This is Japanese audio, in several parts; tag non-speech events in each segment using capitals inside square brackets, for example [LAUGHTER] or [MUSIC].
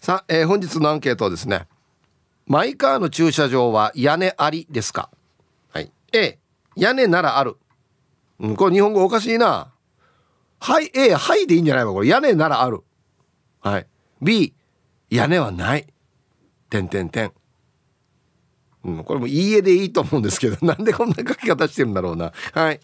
さあ、えー、本日のアンケートはですねマイカーの駐車場は屋根ありですか？はい。A 屋根ならある、うん、これ日本語おかしいな。はい A はいでいいんじゃないかこれ。屋根ならある。はい。B 屋根はない。てんてんてん。うん、これもいいえでいいと思うんですけどなんでこんな書き方してるんだろうな。はい。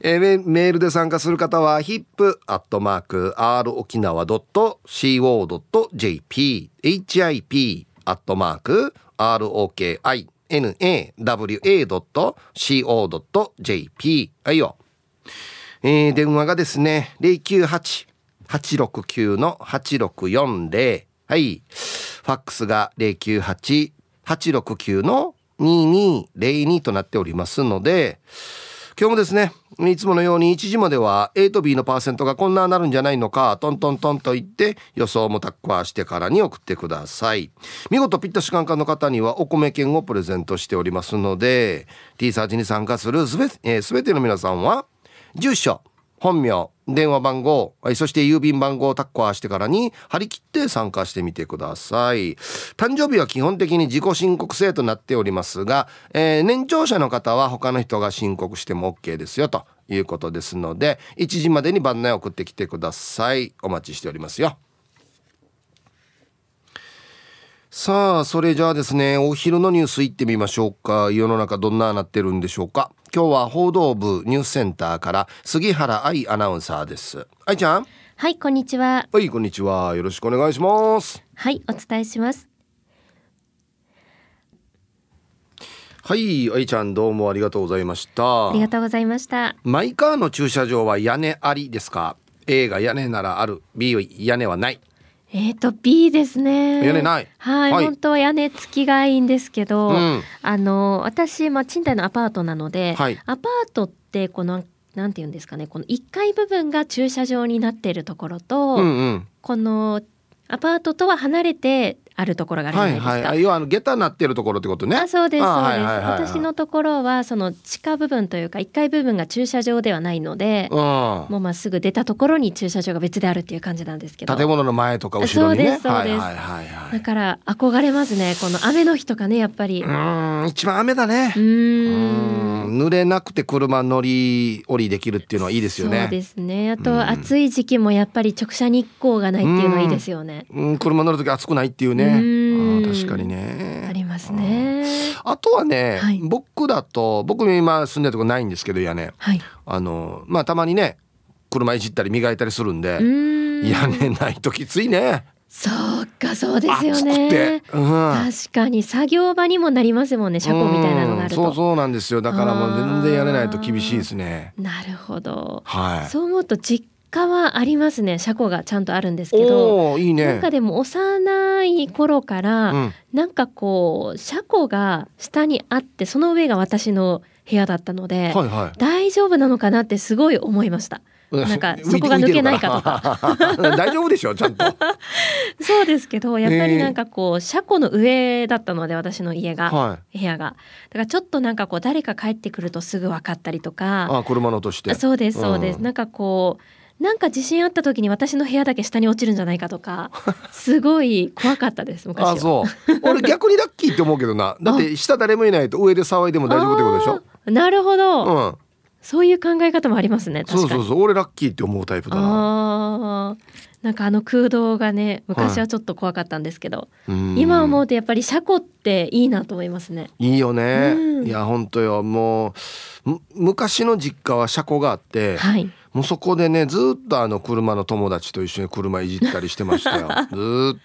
えー、メールで参加する方は hip.r 沖縄 .co.jp hip アットマーク ROKINAWA.CO.jp はいよ、えー、電話がですね098-869-8640はい。ファックスが098-869の2202となっておりますので今日もですねいつものように1時までは A と B のパーセントがこんななるんじゃないのかトントントンと言って予想もタッカーしてからに送ってください。見事ピッタシカンカンの方にはお米券をプレゼントしておりますので T サーチに参加するすべ,、えー、ての皆さんは住所本名電話番号、そして郵便番号をタッコアしてからに張り切って参加してみてください。誕生日は基本的に自己申告制となっておりますが、えー、年長者の方は他の人が申告しても OK ですよということですので、1時までに番内送ってきてください。お待ちしておりますよ。さあ、それじゃあですね、お昼のニュースいってみましょうか。世の中どんななってるんでしょうか。今日は報道部ニュースセンターから杉原愛アナウンサーです。愛ちゃん？はい、こんにちは。はい、こんにちは。よろしくお願いします。はい、お伝えします。はい、愛ちゃんどうもありがとうございました。ありがとうございました。マイカーの駐車場は屋根ありですか ?A が屋根ならある、B は屋根はない。えっ、ー、と B ですね。屋根ない。はい、はい、本当は屋根付きがいいんですけど、うん、あの私まあ賃貸のアパートなので、はい、アパートってこのなんて言うんですかね、この1階部分が駐車場になっているところと、うんうん、このアパートとは離れてあるところがあるじゃないですか。はいはい、要はあの下駄なってるところってことね。あそうですそうです、はいはいはいはい、私のところはその地下部分というか1階部分が駐車場ではないので、もうまっすぐ出たところに駐車場が別であるっていう感じなんですけど。建物の前とか後ろにね。そうですそうです。はいはいはい、だから憧れますね。この雨の日とかねやっぱり。うん一番雨だね。うん濡れなくて車乗り降りできるっていうのはいいですよね。そうですね。あと暑い時期もやっぱり直射日光がないっていうのはいいですよね。うん、車乗る時暑くないっていうね。確かにね。ありますね。あとはね、はい、僕だと僕今住んでるとこないんですけど屋根、はい、あのまあたまにね車いじったり磨いたりするんで屋根ないときついね。そうかそうですよね、うん、確かに作業場にもなりますもんね車庫みたいなのがあると、そうそうなんですよ。だからもう全然やれないと厳しいですね。なるほど、はい、そう思うと実家はありますね。車庫がちゃんとあるんですけど。いい、ね、なんかでも幼い頃から、うん、なんかこう車庫が下にあってその上が私の部屋だったので、はいはい、大丈夫なのかなってすごい思いました。なんかそこが抜けないかとか。[LAUGHS] 大丈夫でしょちゃんと。[LAUGHS] そうですけどやっぱりなんかこう車庫の上だったので私の家が、はい、部屋が。だからちょっとなんかこう誰か帰ってくるとすぐ分かったりとか。あ車のとして。そうですそうです、うん、なんかこうなんか地震あった時に私の部屋だけ下に落ちるんじゃないかとか [LAUGHS] すごい怖かったです昔あそう。俺逆にラッキーって思うけどな。[LAUGHS] だって下誰もいないと上で騒いでも大丈夫ってことでしょ？なるほど、うん。そういう考え方もありますねそうそうそう。俺ラッキーって思うタイプだな。なんかあの空洞がね昔はちょっと怖かったんですけど、はい、今思うとやっぱり車庫っていいなと思いますね。いいよね、いや本当よ。もう昔の実家は車庫があって、はい、もうそこでねずっとあの車の友達と一緒に車いじったりしてましたよ。[LAUGHS] ずっと。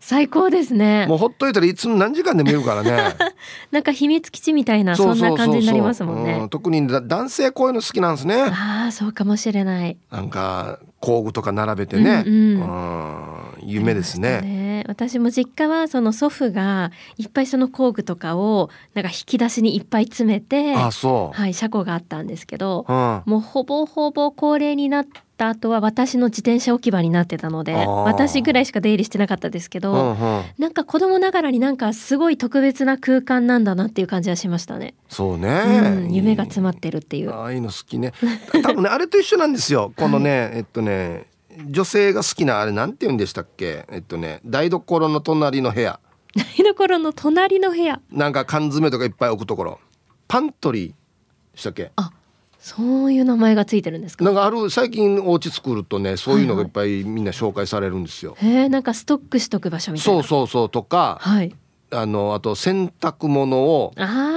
最高ですね。もうほっといたらいつも何時間で見るからね。[LAUGHS] なんか秘密基地みたいなそんな感じになりますもんね、うん、特に男性こういうの好きなんですね。ああそうかもしれない。なんか工具とか並べてね、うん、うん、夢ですね、ね、私も実家はその祖父がいっぱいその工具とかをなんか引き出しにいっぱい詰めてあそうはい車庫があったんですけど、うん、もうほぼほぼ高齢になった後は私の自転車置き場になってたので私ぐらいしか出入りしてなかったですけど、うんうん、なんか子供ながらになんかすごい特別な空間なんだなっていう感じはしましたね。そうね、うん、夢が詰まってるっていう。ああいうの好きね。多分ねあれと一緒なんですよ。このね、はい、えっとね女性が好きなあれなんて言うんでしたっけ？えっとね台所の隣の部屋。[LAUGHS] 台所の隣の部屋。なんか缶詰とかいっぱい置くところ。パントリーしたっけ？あそういう名前がついてるんですか？なんかある最近お家作るとねそういうのがいっぱいみんな紹介されるんですよ、はいはい、へえんかストックしとく場所みたいな。そうそうそうとか、はい、あのあと洗濯物を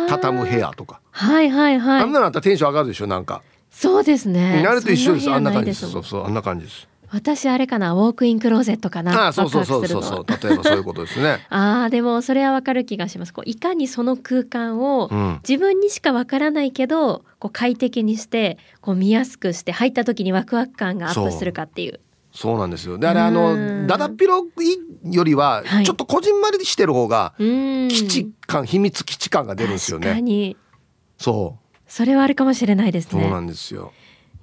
畳む部屋とか。はいはいはい。あんなのあったらテンション上がるでしょなんか。そうですね。あれと一緒です。あんな感じです。そうそうあんな感じです私あれかなウォークインクローゼットかなあそうそうそうそう。そう例えばそういうことですね。[LAUGHS] ああでもそれはわかる気がします。こういかにその空間を自分にしかわからないけどこう快適にしてこう見やすくして入った時にワクワク感がアップするかっていう。そう。なんですよ。であれあのだだっ広いよりはちょっとこじんまりしてる方が基地感秘密基地感が出るんですよね。そう。それはあるかもしれないですね。そうなんですよ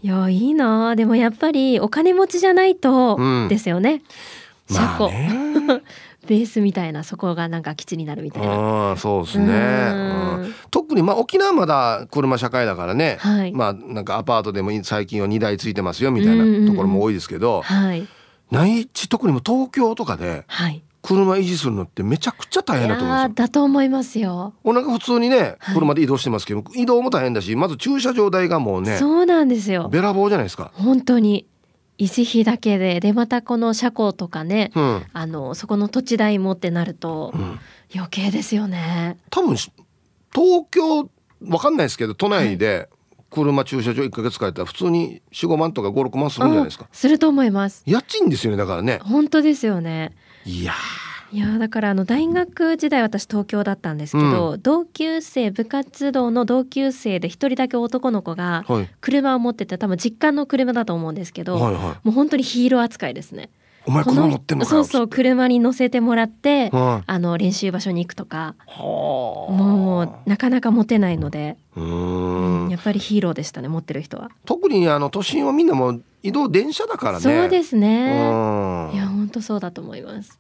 いやいいな。でもやっぱりお金持ちじゃないとですよね、うん、車庫、まあね、[LAUGHS] ベースみたいなそこがなんか基地になるみたいな。そうですね、うん、特にまあ沖縄まだ車社会だからね、はい、まあなんかアパートでも最近は2台ついてますよみたいなところも多いですけど、はい、内地特にも東京とかで、はい車維持するのってめちゃくちゃ大変だと思いますだと思いますよ。おなんか普通にね車で移動してますけど、はい、移動も大変だしまず駐車場代がもうねそうなんですよ。べらぼうじゃないですか。本当に。維持費だけででまたこの車庫とかね、うん、あのそこの土地代もってなると、うん、余計ですよね。多分東京わかんないですけど都内で、車駐車場1か月借りたら普通に45万とか56万するんじゃないですか。すると思います。家賃ですよねだからね。本当ですよねいやいやだからあの大学時代私東京だったんですけど、うん、同級生部活動の同級生で一人だけ男の子が車を持ってて多分実家の車だと思うんですけど、はいはい、もう本当にヒーロー扱いですね。お前車乗ってんのそうそう車に乗せてもらって、はい、あの練習場所に行くとか。もうなかなか持てないので。うん。やっぱりヒーローでしたね持ってる人は。特にあの都心はみんなも移動電車だからね。そうですね。いや本当そうだと思います。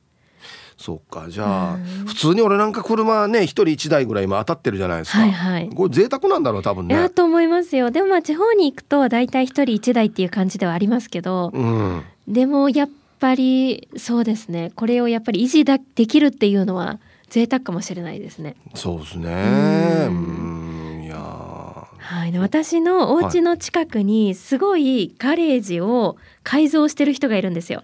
そうかじゃあ普通に俺なんか車ね一人一台ぐらい今当たってるじゃないですか、はいはい、これ贅沢なんだろう多分ね。やと思いますよ。でもまあ地方に行くと大体一人一台っていう感じではありますけど、うん、でもやっぱりそうですね。これをやっぱり維持だできるっていうのは贅沢かもしれないですね。そうですね。うん。いやはい、私のお家の近くにすごいガレージを改造してる人がいるんですよ。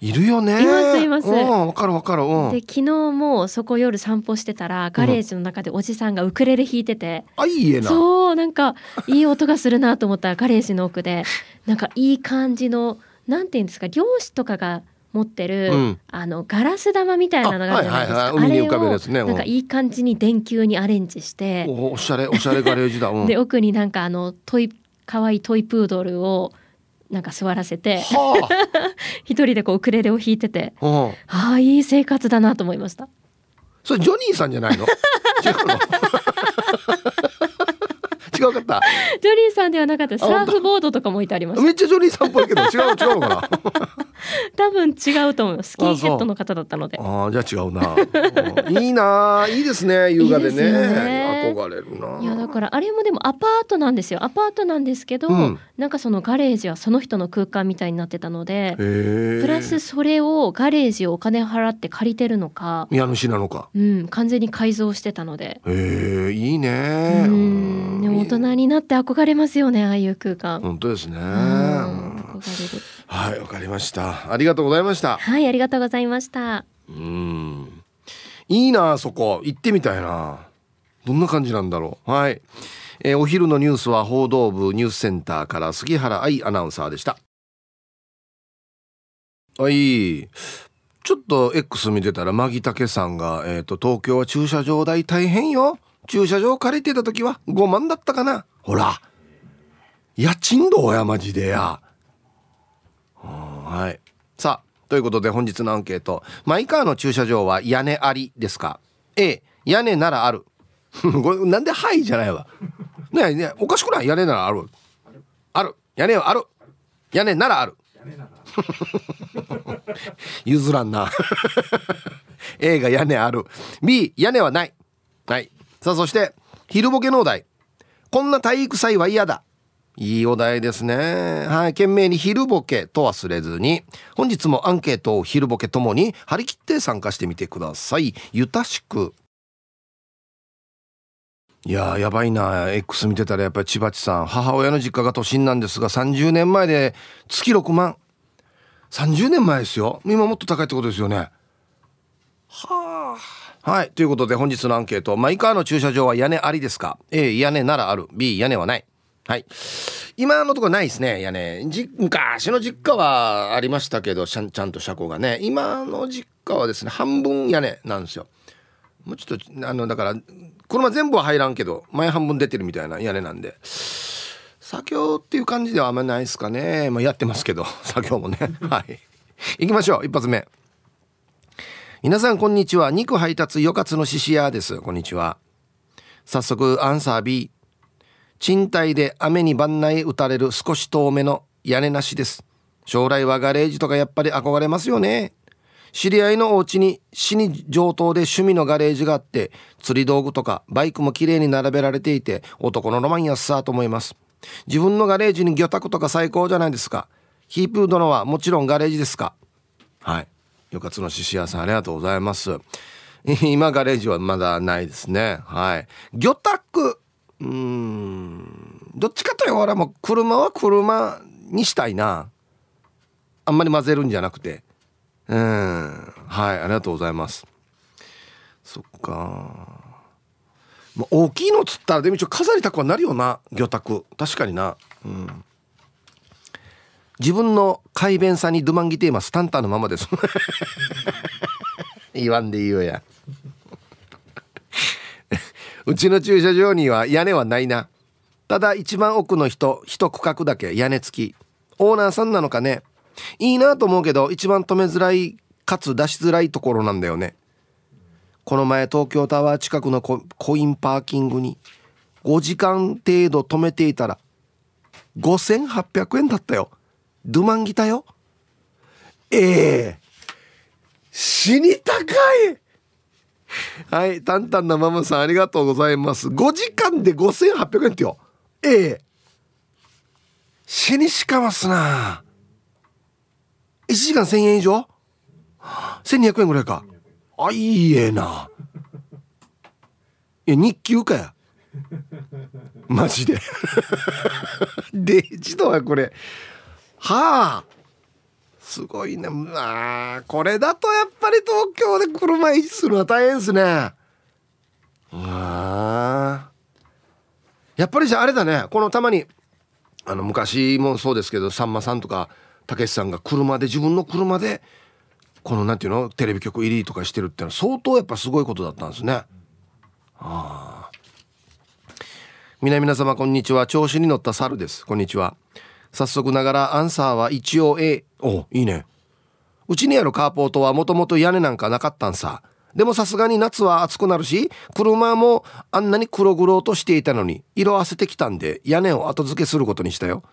い。るよね。いますいます。わかるわかる。で昨日もそこ夜散歩してたらガレージの中でおじさんがウクレレ弾いてて、うん、あいい家な。そうなんかいい音がするなと思ったらガレージの奥でなんかいい感じのなんていうんですか漁師とかが持ってる、うん、あのガラス玉みたいなのがあるじゃないですか。あ,、はいはいはい、ね、なんかいい感じに電球にアレンジして、おおしゃれおしゃれガレージだ。うん、[LAUGHS] で奥になんかあのトイ可愛いトイプードルをなんか座らせて、はあ、[LAUGHS] 一人でこうウクレレを弾いてて、はあ、あいい生活だなと思いました。それジョニーさんじゃないの？[LAUGHS] 違うの？違うかった。ジョニーさんではなかったサーフボードとかも置いてありましめっちゃジョニーさんっぽいけど違う違うのかな [LAUGHS] 多分違うと思いますスキンヘッドの方だったので。ああじゃあ違うな。いいな。いいですね。優雅でね、ね、憧れるな。いやだからあれもでもアパートなんですよ。アパートなんですけど、うん、なんかそのガレージはその人の空間みたいになってたのでプラスそれをガレージをお金払って借りてるのか家主なのか。うん完全に改造してたので。へえいいね。うん。でも大人になって憧れますよねああいう空間。本当ですねはいわかりました。ありがとうございました。はいありがとうございました。うん。いいなそこ。行ってみたいな。どんな感じなんだろう。はい、えー、お昼のニュースは報道部ニュースセンターから杉原愛アナウンサーでした。はい。ちょっと X 見てたらマギタケさんが、えーと東京は駐車場代大変よ。駐車場借りてた時は5万だったかな。ほら。家賃どうやマジでやはい。さあということで本日のアンケート。マイカーの駐車場は屋根ありですか？A 屋根ならある。[LAUGHS] これなんで「はい」じゃないわ。ねえねおかしくない？屋根ならある。ある。屋根はある。屋根ならある。[LAUGHS] 譲らんな。A が屋根ある。B 屋根はない。はい。さあそして昼ボケ農大。こんな体育祭は嫌だいいお題ですね。はい。懸命に昼ボケと忘れずに、本日もアンケートを昼ボケともに張り切って参加してみてください。ゆたしく。いややばいな。X 見てたらやっぱり千葉地さん。母親の実家が都心なんですが、30年前で月6万。30年前ですよ。今もっと高いってことですよね。はあ。はい。ということで本日のアンケート。マイカーの駐車場は屋根ありですか ?A、屋根ならある。B、屋根はない。はい。今のところないですね、屋根。じ、昔の実家はありましたけど、ちゃんちゃんと車庫がね。今の実家はですね、半分屋根なんですよ。もうちょっと、あの、だから、車全部は入らんけど、前半分出てるみたいな屋根なんで。作業っていう感じではあんまりないですかね。まあ、やってますけど、[LAUGHS] 作業もね。[LAUGHS] はい。行きましょう、一発目。皆さん、こんにちは。肉配達、よかつの獅子屋です。こんにちは。早速、アンサー B。賃貸で雨に番内打たれる少し遠めの屋根なしです。将来はガレージとかやっぱり憧れますよね。知り合いのお家に死に上等で趣味のガレージがあって釣り道具とかバイクも綺麗に並べられていて男のロマンやっさと思います。自分のガレージに魚拓とか最高じゃないですか。ヒープー殿はもちろんガレージですか。はい。よかつの獅子屋さんありがとうございます。今ガレージはまだないですね。はい。魚拓うん。どっちかというと俺もう車は車にしたいな。あんまり混ぜるんじゃなくて。うん。はいありがとうございます。そっか。まあ、大きいのつったらでも一応飾りたくはなるよな魚拓。確かにな。うん。自分の改便さにドマンギテーマスタンタンのままです。言わんでいいよやうちの駐車場には屋根はないな。ただ一番奥の人一区画だけ屋根付き。オーナーさんなのかね。いいなと思うけど一番止めづらいかつ出しづらいところなんだよね。この前東京タワー近くのコインパーキングに5時間程度止めていたら5800円だったよ。ドゥマンギタよ。ええ。ー、死に高い。[LAUGHS] はい、タンタンなママさんありがとうございます。5時間で5800円ってよ。ええ死にしかますな。1時間1000円以上 ?1200 円ぐらいか。あ、いいえな。いや、日給かや。マジで。[LAUGHS] デジドはこれ。はあ。すごいねま。あこれだとやっぱり東京で車維持するのは大変ですね。ああ。やっぱりじゃああれだね。このたまに、あの昔もそうですけど、さんまさんとか、たけしさんが車で、自分の車で、このなんていうの、テレビ局入りとかしてるってのは相当やっぱすごいことだったんですね。ああ。皆々様こんにちは。調子に乗った猿です。こんにちは。早速ながらアンサーは一応 A おいいね。うちにあるカーポートはもともと屋根なんかなかったんさ。でもさすがに夏は暑くなるし車もあんなに黒々としていたのに色あせてきたんで屋根を後付けすることにしたよ。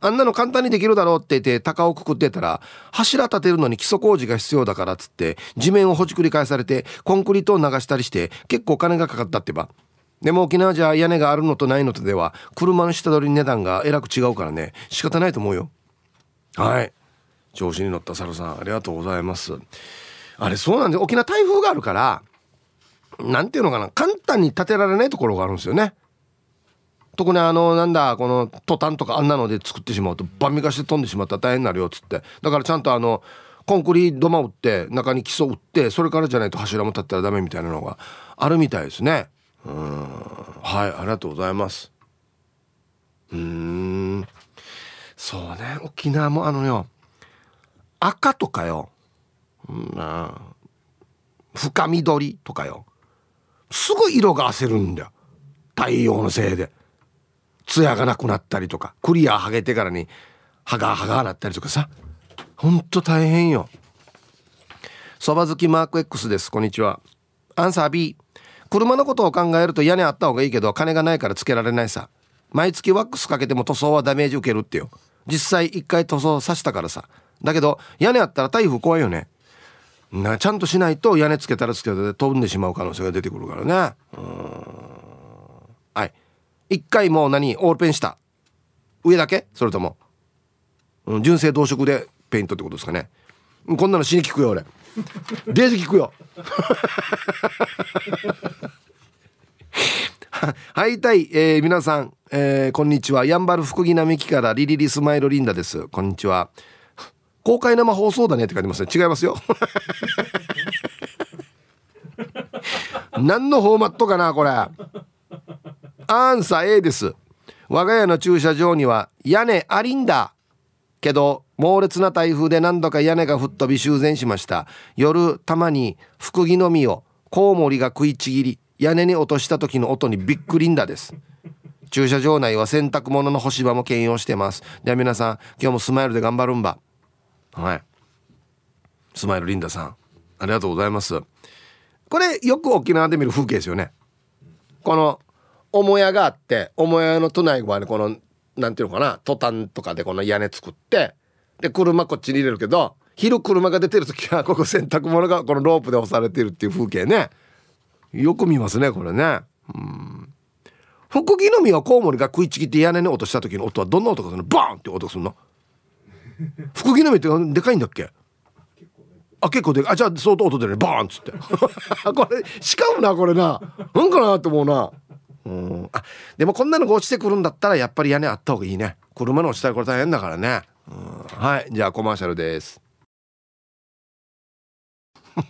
あんなの簡単にできるだろうって言って高をくくってたら柱立てるのに基礎工事が必要だからっつって地面をほじくり返されてコンクリートを流したりして結構金がかかったってばでも沖縄じゃ屋根があるのとないのとでは車の下取り値段がえらく違うからね。仕方ないと思うよ。はい。調子に乗ったサルさんありがとうございます。あれそうなんで沖縄台風があるからなんていうのかな簡単に建てられないところがあるんですよね。特にあのなんだこのトタンとかあんなので作ってしまうとバミ化して飛んでしまったら大変になるよっつって。だからちゃんとあのコンクリート土間打って中に基礎打ってそれからじゃないと柱も立ったらダメみたいなのがあるみたいですね。うん。はいありがとうございます。うん。そうね沖縄もあのよ赤とかよ、うん、深緑とかよ。すごい色があせるんだよ。太陽のせいで。艶がなくなったりとか。クリア剥げてからに歯が歯がなったりとかさ。ほんと大変よ。そば好きマーク X です。こんにちは。アンサー B 車のことを考えると屋根あった方がいいけど金がないからつけられないさ。毎月ワックスかけても塗装はダメージ受けるってよ。実際一回塗装さしたからさ。だけど屋根あったら台風怖いよね。なちゃんとしないと屋根つけたらつけたで飛んでしまう可能性が出てくるからね。うん。はい。一回もう何オールペンした。上だけ？それとも、うん、純正同色でペイントってことですかね。こんなの死に聞くよ俺。デージ聞くよ。はいたい、えー、皆さん、えー、こんにちは。やんばる福木並木からリリリスマイルリンダです。こんにちは。公開生放送だねって書いてますね。違いますよ。何のフォーマットかなこれ。アンサー A です。我が家の駐車場には屋根ありんだけど猛烈な台風で何度か屋根が吹っ飛び修繕しました。夜たまに福木の実をコウモリが食いちぎり屋根に落とした時の音にびっくりんだです。駐車場内は洗濯物の干し場も兼用してます。では皆さん今日もスマイルで頑張るんば。はい。スマイルリンダさんありがとうございます。これよく沖縄で見る風景ですよね。この母屋があって母屋の隣はねこのなんていうのかなトタンとかでこの屋根作ってで車こっちに入れるけど昼車が出てる時は [LAUGHS] ここ洗濯物がこのロープで押されてるっていう風景ね。よく見ますねこれね。うん。福木の実はコウモリが食いちぎって屋根に落とした時の音はどんな音がするのバーンって音するの。[LAUGHS] 福木の実ってでかいんだっけ？あ結構であじゃあ相当音出るね。バーンっつって。[LAUGHS] これしかもなこれな。なんかなって思うな。うん。あでもこんなのが落ちてくるんだったらやっぱり屋根あった方がいいね。車の落ちたらこれ大変だからねはいじゃあコマーシャルです。[LAUGHS]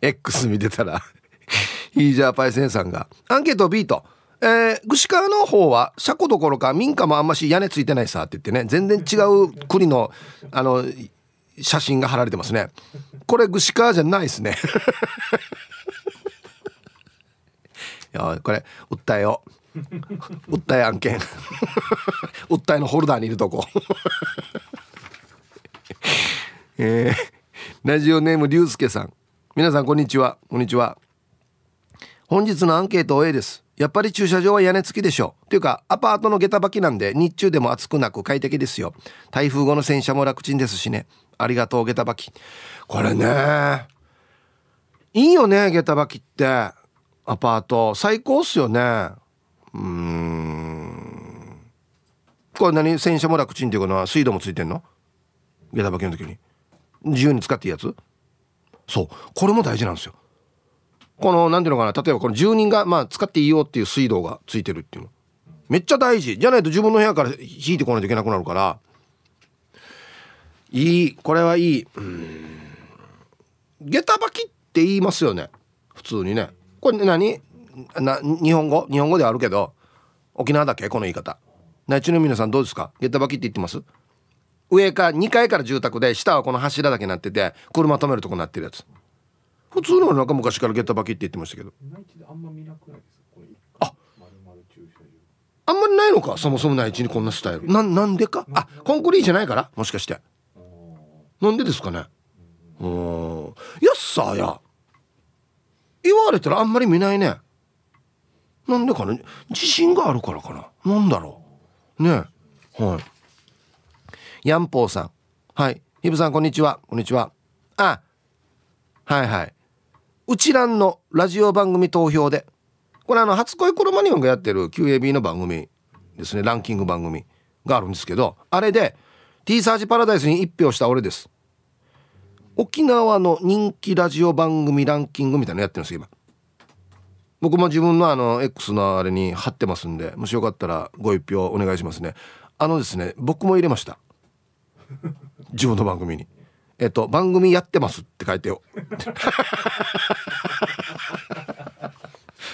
X 見てたら [LAUGHS] ヒージャーパイセンさんがアンケート B とえー、串川の方は車庫どころか民家もあんまし屋根ついてないさって言ってね全然違う国のあの写真が貼られてますね。これ串川じゃないですね。[LAUGHS] いやこれ訴えよう。[LAUGHS] 訴え案件。[LAUGHS] 訴えのホルダーにいるとこ。[LAUGHS] えー、ラジオネームりゅうすけさん。皆さんこんにちは。こんにちは。本日のアンケート A です。やっぱり駐車場は屋根付きでしょう。というかアパートの下駄履きなんで日中でも暑くなく快適ですよ。台風後の洗車も楽ちんですしね。ありがとう下駄履き。これねいいよね下駄履きって。アパート。最高っすよね。うん。これ何？洗車も楽ちんっていうのは水道もついてんの？下駄履きの時に。自由に使っていいやつ？そう。これも大事なんですよ。この何ていうのかな例えばこの住人がまあ使っていいよっていう水道がついてるっていうの。めっちゃ大事。じゃないと自分の部屋から引いてこないといけなくなるから。いい。これはいい。うん。下駄履きって言いますよね。普通にね。これ何？な日本語？日本語であるけど沖縄だけ？この言い方。内地の皆さんどうですか？下駄履きって言ってます？上か2階から住宅で下はこの柱だけなってて車止めるとこなってるやつ。普通のなんか昔から下駄履きって言ってましたけど。あんまりないのか？そもそも内地にこんなスタイル。ななんでか？あコンクリーじゃないから？もしかして。なんでですかね？うん。やっさや。言われたらあんまり見ないねなんでかね自信があるからかな。なんだろう。ねはい。ヤンポーさん。はい。ヒブさんこんにちは。こんにちは。あはいはい。うちらんのラジオ番組投票でこれあの初恋コロマニオンがやってる QAB の番組ですね。ランキング番組があるんですけどあれで T サージパラダイスに1票した俺です。沖縄の人気ラジオ番組ランキングみたいなのやってるんですよ今。僕も自分のあの X のあれに貼ってますんでもしよかったらご一票お願いしますね。あのですね僕も入れました。自分の番組に。えっと番組やってますって書いてよ。[LAUGHS]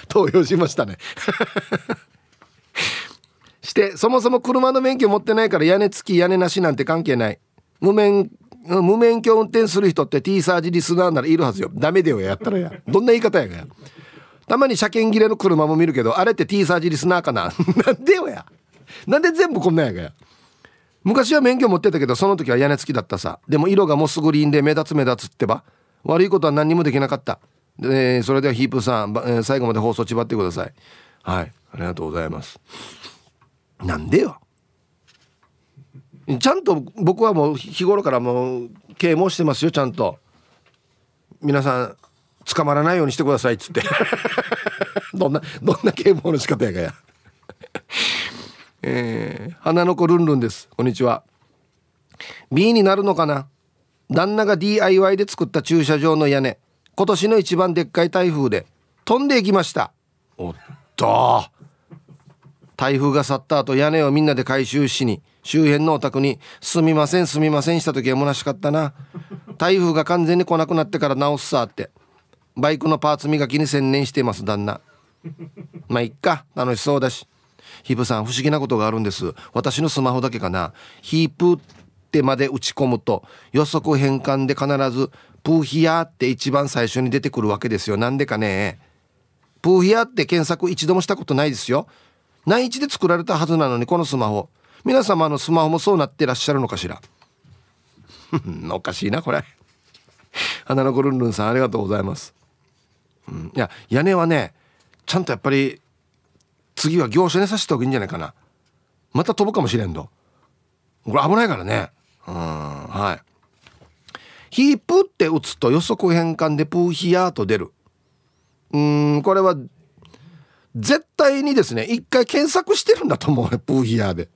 投票しましたね。[LAUGHS] してそもそも車の免許持ってないから屋根付き屋根なしなんて関係ない。無免無免許運転する人って T サージリスナーならいるはずよ。ダメだよやったらや。どんな言い方やがや。たまに車検切れの車も見るけどあれって T サージリスナーかな？[LAUGHS] なんでよや？なんで全部こんなんやがや？昔は免許持ってたけどその時は屋根付きだったさ。でも色がモスグリーンで目立つ目立つってば。悪いことは何にもできなかった。でそれではヒープさん、え最後まで放送ちばってください。はい。ありがとうございます。なんでよ？ちゃんと僕はもう日頃からもう啓蒙してますよちゃんと。皆さん捕まらないようにしてくださいっつって。[LAUGHS] どんなどんな啓蒙の仕方やかや。えー、花の子ルンルンです。こんにちは。B になるのかな？旦那が DIY で作った駐車場の屋根。今年の一番でっかい台風で。飛んでいきました。おっと台風が去った後屋根をみんなで回収しに周辺のお宅に「すみませんすみません」した時は虚しかったな。台風が完全に来なくなってから直すさって。バイクのパーツ磨きに専念しています旦那。[LAUGHS] まあいっか。楽しそうだし。ヒブさん不思議なことがあるんです。私のスマホだけかな。ヒープってまで打ち込むと予測変換で必ずプーヒヤーって一番最初に出てくるわけですよ。なんでかね。プーヒヤーって検索一度もしたことないですよ。内地で作られたはずなのにこのスマホ。皆様のスマホもそうなってらっしゃるのかしら。[LAUGHS] おかしいなこれ。花の子ルンルンさんありがとうございます、うん、いや屋根はねちゃんとやっぱり次は業者にさせた方がいいんじゃないかな。また飛ぶかもしれんとこれ危ないからね。うん。はい。ヒープって打つと予測変換でプーヒヤーと出る。うんこれは絶対にですね一回検索してるんだと思うプーヒヤーで。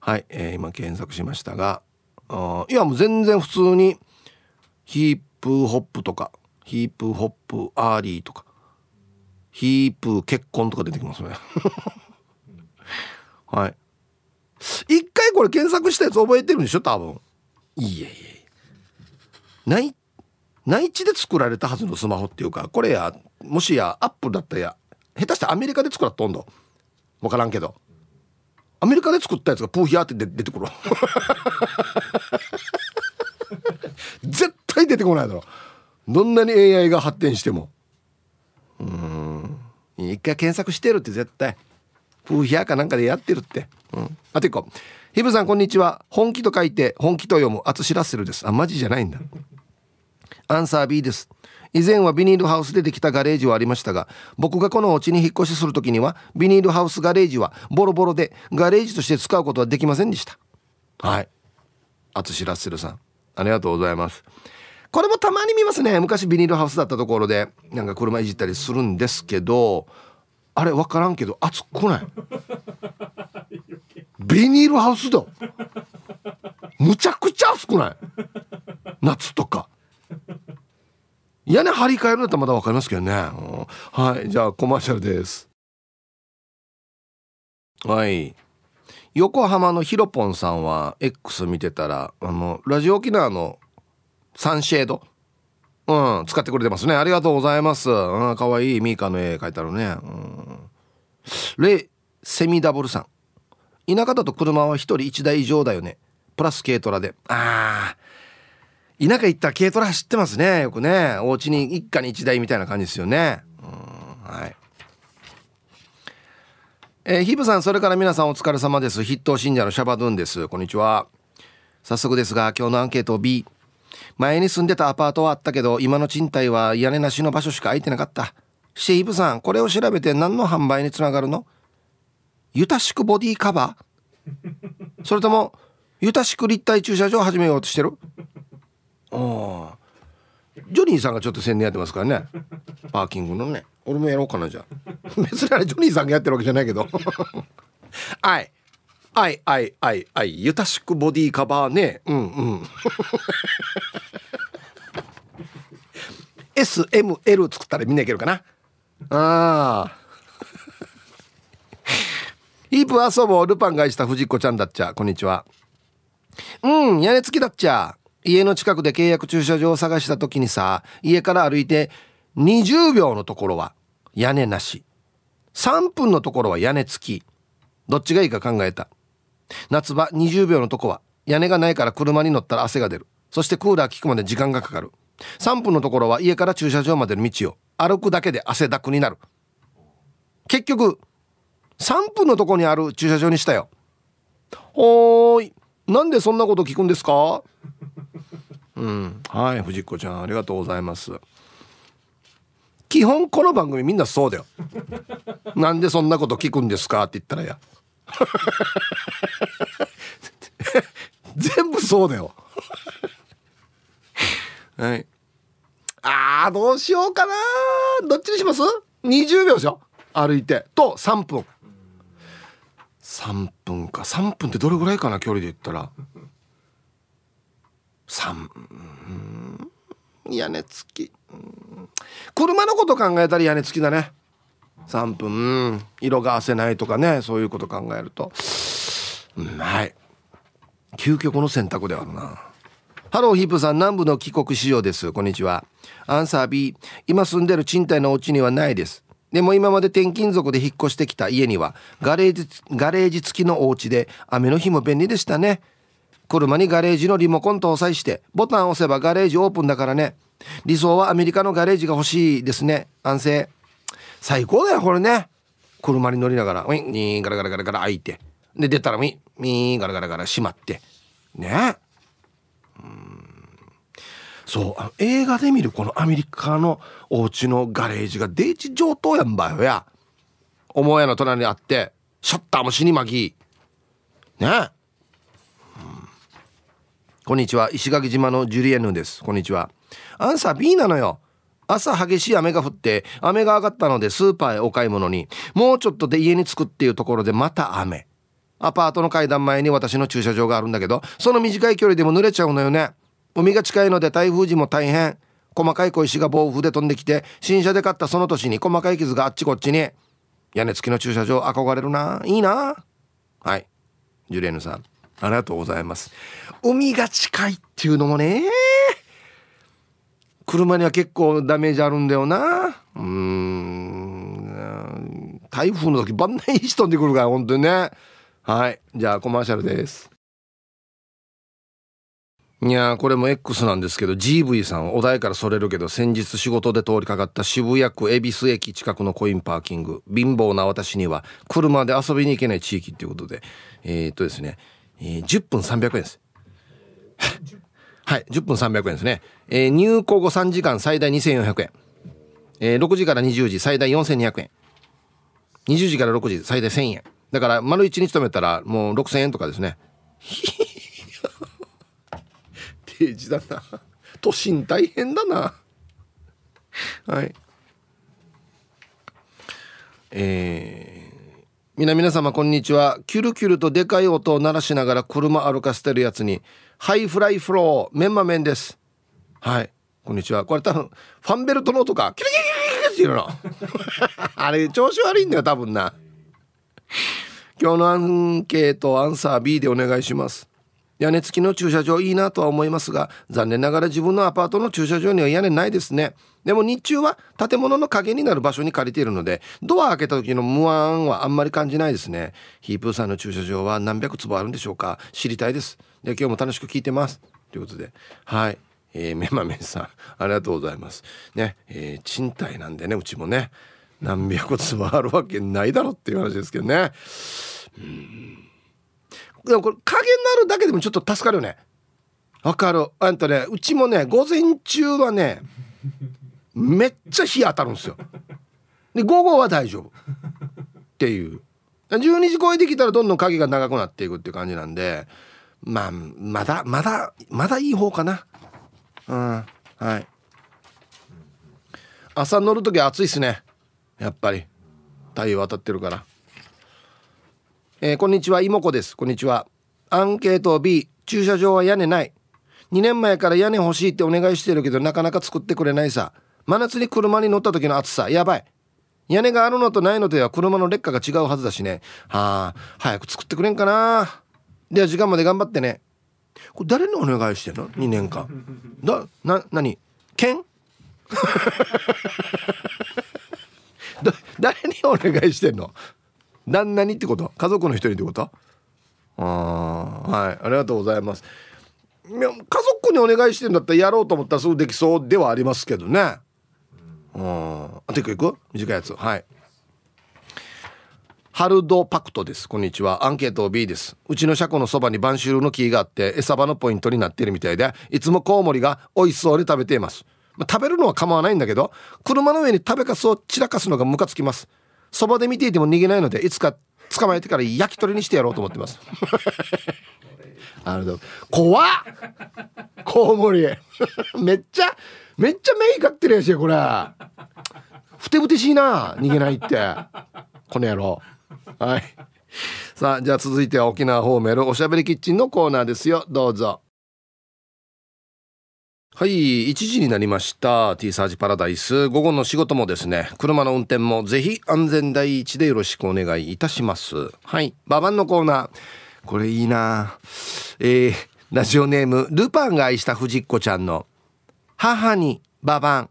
はい、えー、今検索しましたがあいやもう全然普通にヒープホップとかヒープホップアーリーとかヒープ結婚とか出てきますね。[LAUGHS] はい。一回これ検索したやつ覚えてるんでしょ？多分。いえいえ。内内地で作られたはずのスマホっていうかこれやもしやアップルだったや下手してアメリカで作らっとんど。分からんけど。アメリカで作ったやつがプーヒャーって出てくる [LAUGHS] 絶対出てこないだろ。どんなに AI が発展しても。うん。一回検索してるって絶対。プーヒャーかなんかでやってるって、うん、あてかヒブさんこんにちは。本気と書いて本気と読むアツシラッセルです。あマジじゃないんだ。アンサー B です。以前はビニールハウスでできたガレージはありましたが僕がこのお家に引っ越しする時にはビニールハウスガレージはボロボロでガレージとして使うことはできませんでした。はい。淳ラッセルさん。ありがとうございます。これもたまに見ますね。昔ビニールハウスだったところでなんか車いじったりするんですけどあれ分からんけど暑くない？ビニールハウスだ。むちゃくちゃ暑くない？夏とか。屋根張り替えるんだったらまだ分かりますけどね、うん、はいじゃあコマーシャルです。はい。横浜のヒロポンさんは X 見てたらあのラジオ沖縄のサンシェード。うん使ってくれてますね。ありがとうございます。うんかわいい。ミーカの絵描いてあるね。うん。レセミダブルさん。田舎だと車は1人1台以上だよね。プラス軽トラで。ああ田舎行ったら軽トラ走ってますね。よくね。お家に一家に一台みたいな感じですよね。うんはい。えー、ヒブさんそれから皆さんお疲れ様です。筆頭信者のシャバドゥンです。こんにちは。早速ですが今日のアンケート B 前に住んでたアパートはあったけど今の賃貸は屋根なしの場所しか空いてなかった。してヒブさんこれを調べて何の販売につながるの？ゆたしくボディカバー。[LAUGHS] それともゆたしく立体駐車場を始めようとしてる？[LAUGHS] ああ。ジョニーさんがちょっと宣伝やってますからね。パーキングのね。俺もやろうかなじゃあ。別にあれジョニーさんがやってるわけじゃないけど。[LAUGHS] はいはいはいはいはい。ゆたしくボディカバーね。うんうん。[LAUGHS] SML 作ったらみんないけるかな？ああイープ遊ぼう。ルパンがした藤子ちゃんだっちゃ。こんにちは。うん屋根付きだっちゃ。家の近くで契約駐車場を探した時にさ家から歩いて20秒のところは屋根なし。3分のところは屋根付き。どっちがいいか考えた。夏場20秒のとこは屋根がないから車に乗ったら汗が出る。そしてクーラー効くまで時間がかかる。3分のところは家から駐車場までの道を歩くだけで汗だくになる。結局3分のとこにある駐車場にしたよ。ほーいなんでそんなこと聞くんですか？うんはい藤子ちゃんありがとうございます。基本この番組みんなそうだよ。なんでそんなこと聞くんですか？って言ったらや [LAUGHS] 全部そうだよ。はい。あーどうしようかな。どっちにします ?20 秒でしょ歩いて。と3分。3分か。3分ってどれぐらいかな？距離で言ったら。3ん。屋根付き。車のこと考えたら屋根付きだね。3分色が褪せないとかねそういうこと考えると。うまい。究極の選択であるな。ハローヒープさん南部の帰国市場です。こんにちは。アンサー B 今住んでる賃貸のお家にはないです。でも今まで転勤族で引っ越してきた。家にはガレージガレージ付きのお家で雨の日も便利でしたね。車にガレージのリモコン搭載してボタンを押せばガレージオープンだからね。理想はアメリカのガレージが欲しいですね。安静。最高だよこれね。車に乗りながらウィンにガラガラガラガラ開いて。で出たらウィンミーガラガラガラ閉まって。ね。うん。そう映画で見るこのアメリカのお家のガレージがデージ上等やんばよや。母屋の隣にあってシャッターも死に巻き。ね、うん、こんにちは。石垣島のジュリエヌです。こんにちは。アンサー B なのよ。朝激しい雨が降って雨が上がったのでスーパーへお買い物に。もうちょっとで家に着くっていうところでまた雨。アパートの階段前に私の駐車場があるんだけどその短い距離でも濡れちゃうのよね。海が近いので台風時も大変。細かい小石が暴風で飛んできて新車で買ったその年に細かい傷があっちこっちに。屋根付きの駐車場憧れるな。いいな。はい。ジュレーヌさん。ありがとうございます。海が近いっていうのもね。車には結構ダメージあるんだよな。うん。台風の時万内石飛んでくるから本当にね。はい。じゃあコマーシャルです。いやこれも X なんですけど GV さんお題からそれるけど先日仕事で通りかかった渋谷区恵比寿駅近くのコインパーキング。貧乏な私には車で遊びに行けない地域っていうことで。えー、っとですね、えー、10分300円です。はい10分300円ですね、えー、入庫後3時間最大2400円、えー、6時から20時最大4200円。20時から6時最大1000円。だから丸1日止めたらもう6000円とかですね。ページだな。都心大変だな。はい。えー、皆皆様こんにちは。キュルキュルとでかい音を鳴らしながら車歩かせてるやつにハイフライフローメンマメンです。はい。こんにちは。これ多分ファンベルトの音か。キュルキュルキュルっていうのあれ調子悪いんだよ多分な今日のアンケートアンサー B でお願いします屋根付きの駐車場いいなとは思いますが残念ながら自分のアパートの駐車場には屋根ないですねでも日中は建物の影になる場所に借りているのでドア開けた時の無安はあんまり感じないですねヒープーさんの駐車場は何百坪あるんでしょうか知りたいですで今日も楽しく聞いてます。ということで。はい。えー、メマメさんありがとうございます。ね。えー、賃貸なんでねうちもね。何百坪あるわけないだろっていう話ですけどね。うん。でもこれ影になるだけでもちょっと助かるよね。わかる。あんとねうちもね午前中はねめっちゃ日当たるんですよ。で午後は大丈夫。っていう。12時超えてきたらどんどん影が長くなっていくっていう感じなんで。まあまだまだまだいい方かなうんはい朝乗る時暑いっすねやっぱり太陽当たってるからえー、こんにちは、妹子です。こんにちは。アンケート B、駐車場は屋根ない。2年前から屋根欲しいってお願いしてるけど、なかなか作ってくれないさ。真夏に車に乗った時の暑さ、やばい。屋根があるのとないのでは車の劣化が違うはずだしね。はあ、早く作ってくれんかな。では時間まで頑張ってね。これ誰にお願いしてんの ?2 年間。だ、な、なに剣誰にお願いしてんの？旦那にってこと？家族の一人ってこと？あはい。ありがとうございます。家族にお願いしてんだったらやろうと思ったらすぐできそうではありますけどね。うん。あといくいく？短いやつ。はいハルドパクトです。こんにちは。アンケート B です。うちの車庫のそばに晩秋の木があって餌場のポイントになっているみたいでいつもコウモリが美味しそうに食べています、まあ、食べるのは構わないんだけど車の上に食べかすを散らかすのがムカつきます。そばで見ていても逃げないのでいつか捕まえてから焼き鳥にしてやろうと思ってます。[LAUGHS] あの怖っ！コウモリ [LAUGHS] めっちゃめっちゃ目光ってるやしこれ。ふてぶてしいな逃げないって。この野郎はい。さあじゃあ続いては沖縄ホーメルおしゃべりキッチンのコーナーですよ。どうぞ。はい1時になりました。T サージパラダイス。午後の仕事もですね車の運転もぜひ安全第一でよろしくお願いいたします。はい。ババンのコーナー。これいいな。えー、ラジオネームルパンが愛した藤子ちゃんの母にババン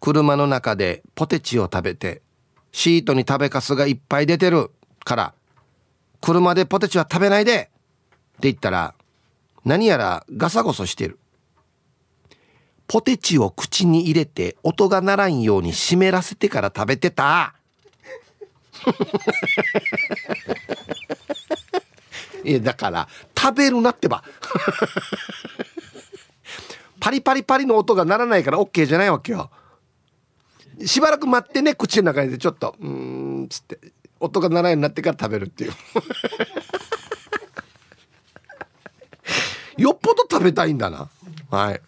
車の中でポテチを食べてシートに食べかすがいっぱい出てるから車でポテチは食べないでって言ったら何やらガサゴソしてる。ポテチを口に入れて音が鳴らんように湿らせてから食べてた。いやだから食べるなってば。パリパリパリの音が鳴らないから OK じゃないわけよ。しばらく待ってね口の中でちょっとうんつって音が鳴らようになってから食べるっていう。[LAUGHS] よっぽど食べたいんだな。はい。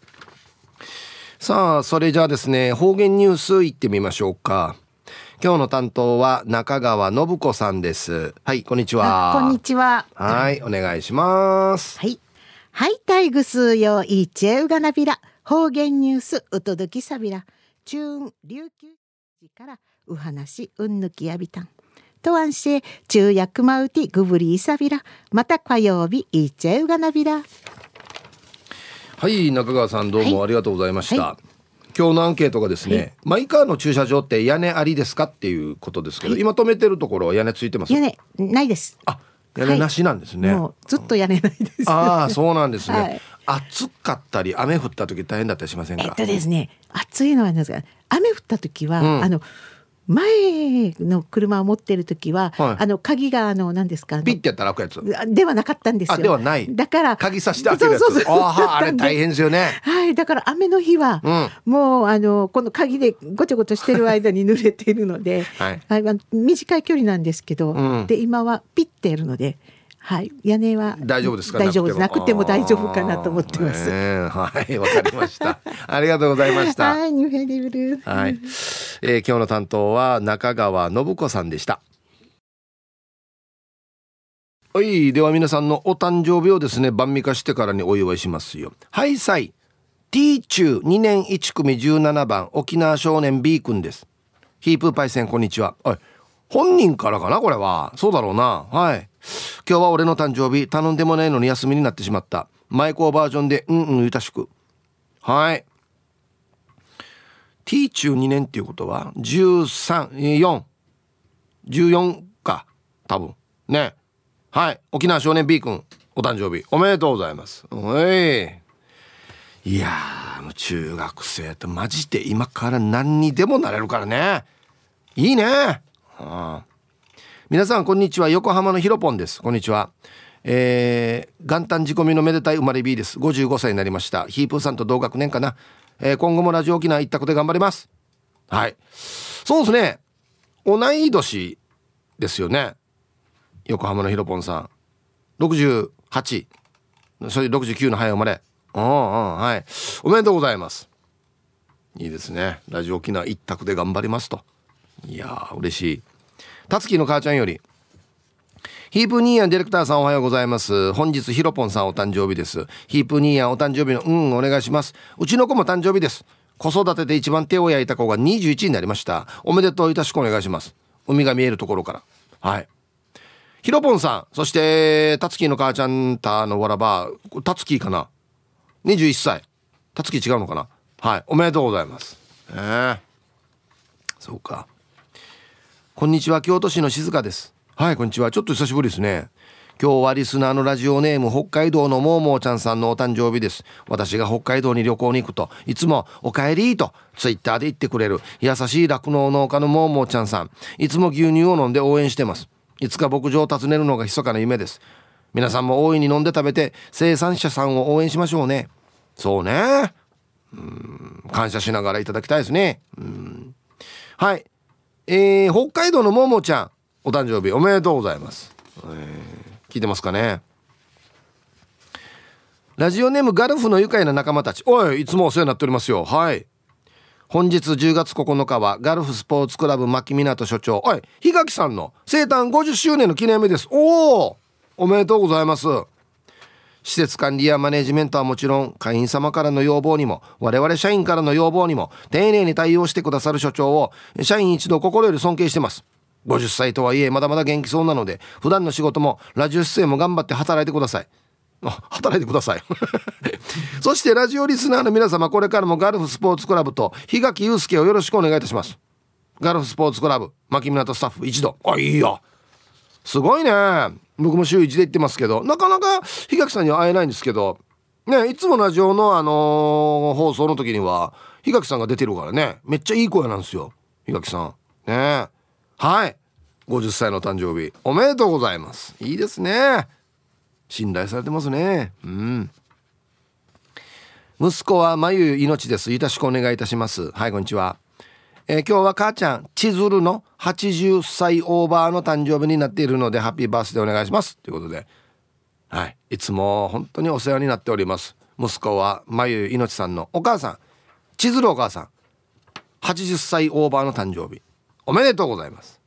さあそれじゃあですね方言ニュースいってみましょうか。今日の担当は中川信子さんです。はいこんにちは。こんにちは。はいお願いします。はい。はいタイグスよいちえうがなびら方言ニュースうとどきさびら中琉球時からう話うんぬきやびたん。とわんし中薬マウティグブリーサビラまた火曜日いちえうがなびら。はい中川さんどうもありがとうございました、はい、今日のアンケートがですね、はい、マイカーの駐車場って屋根ありですかっていうことですけど、はい、今止めてるところは屋根ついてます？屋根ないです。あ屋根なしなんですね、ずっと屋根ないです。ああそうなんですね、暑かったり雨降った時大変だったりしませんか？えっとですね暑いのはなんですが雨降った時は、うん、あの前の車を持ってる時は、はい、あの鍵があの何ですかピッてやったら開くやつ？ではなかったんですよ。ではない。だから鍵さして開けるやつ。そうそうそう。あ [LAUGHS] あれ大変ですよね。はいだから雨の日は、うん、もうあのこの鍵でごちょごちょしてる間に濡れているので、[LAUGHS] はい、短い距離なんですけど、うん、で今はピッてやるのではい、屋根は大丈夫ですか？大丈夫です。なくても大丈夫かなと思ってます。はい、わかりました。[LAUGHS] ありがとうございました。はい、ニューヘリブル。はい、えー、今日の担当は中川信子さんでした。はい、では皆さんのお誕生日をですね、晩味化してからにお祝いしますよ。はい、さい。T 中2年1組17番沖縄少年 B 君です。ヒープーパイセンこんにちは。はい。本人からかなこれは。そうだろうな。はい。今日は俺の誕生日。頼んでもないのに休みになってしまった。マイコーバージョンで、うんうん、ゆたしく。はい。T 中2年っていうことは、13、4、14か。多分。ね。はい。沖縄少年 B 君、お誕生日。おめでとうございます。おい。いやー、もう中学生ってマジで今から何にでもなれるからね。いいね。皆さんこんにちは。横浜のひろぽんです。こんにちは。えー、元旦仕込みのめでたい生まれ B です。55歳になりました。ヒープーさんと同学年かな、えー、今後もラジオ沖縄一択で頑張ります。はい。そうですね。同い年ですよね。横浜のひろぽんさん。68それで69の早生まれ。うんうん。はい。おめでとうございます。いいですね。ラジオ沖縄一択で頑張りますと。いやー嬉しい。たつきの母ちゃんよりヒープニーヤンディレクターさんおはようございます。本日ヒロポンさんお誕生日です。ヒープニーヤンお誕生日のうんお願いします。うちの子も誕生日です。子育てで一番手を焼いた子が21になりました。おめでとういたしくお願いします。海が見えるところから。はい。ヒロポンさん、そして、たつきの母ちゃんたのわらば、たつきかな ?21 歳。たつき違うのかな？はい。おめでとうございます。ええー、そうか。こんにちは京都市の静香です。はいこんにちは。ちょっと久しぶりですね。今日はリスナーのラジオネーム北海道のもーもーちゃんさんのお誕生日です。私が北海道に旅行に行くといつもお帰りとツイッターで言ってくれる優しい酪農農家のもーもーちゃんさん。いつも牛乳を飲んで応援してます。いつか牧場を訪ねるのが密かな夢です。皆さんも大いに飲んで食べて生産者さんを応援しましょうね。そうね。うん感謝しながらいただきたいですね。うん。はいえー、北海道のももちゃんお誕生日おめでとうございます、えー、聞いてますかね？ラジオネームガルフの愉快な仲間たち。おいいつもお世話になっておりますよ。はい。本日10月9日はガルフスポーツクラブ牧港所長。おい檜垣さんの生誕50周年の記念日です。おおおめでとうございます。施設管理やマネジメントはもちろん会員様からの要望にも我々社員からの要望にも丁寧に対応してくださる所長を社員一同心より尊敬してます。50歳とはいえまだまだ元気そうなので普段の仕事もラジオ出演も頑張って働いてください。働いてください。[LAUGHS] そしてラジオリスナーの皆様これからもガルフスポーツクラブと檜垣祐介をよろしくお願いいたします。ガルフスポーツクラブ牧港スタッフ一同。あいいよすごいね。僕も週1で行ってますけどなかなか檜垣さんには会えないんですけどねいつもラジオのあのー、放送の時には檜垣さんが出てるからねめっちゃいい声なんですよ檜垣さん。ね。はい。50歳の誕生日おめでとうございます。いいですね。信頼されてますね。うん。息子はまゆ命です。よろしくお願いいたします。はいこんにちは。えー、今日は母ちゃん千鶴の80歳オーバーの誕生日になっているのでハッピーバースデーお願いします。ということで。はい。いつも本当にお世話になっております。息子はまゆいのちさんのお母さん。千鶴お母さん。80歳オーバーの誕生日。おめでとうございます、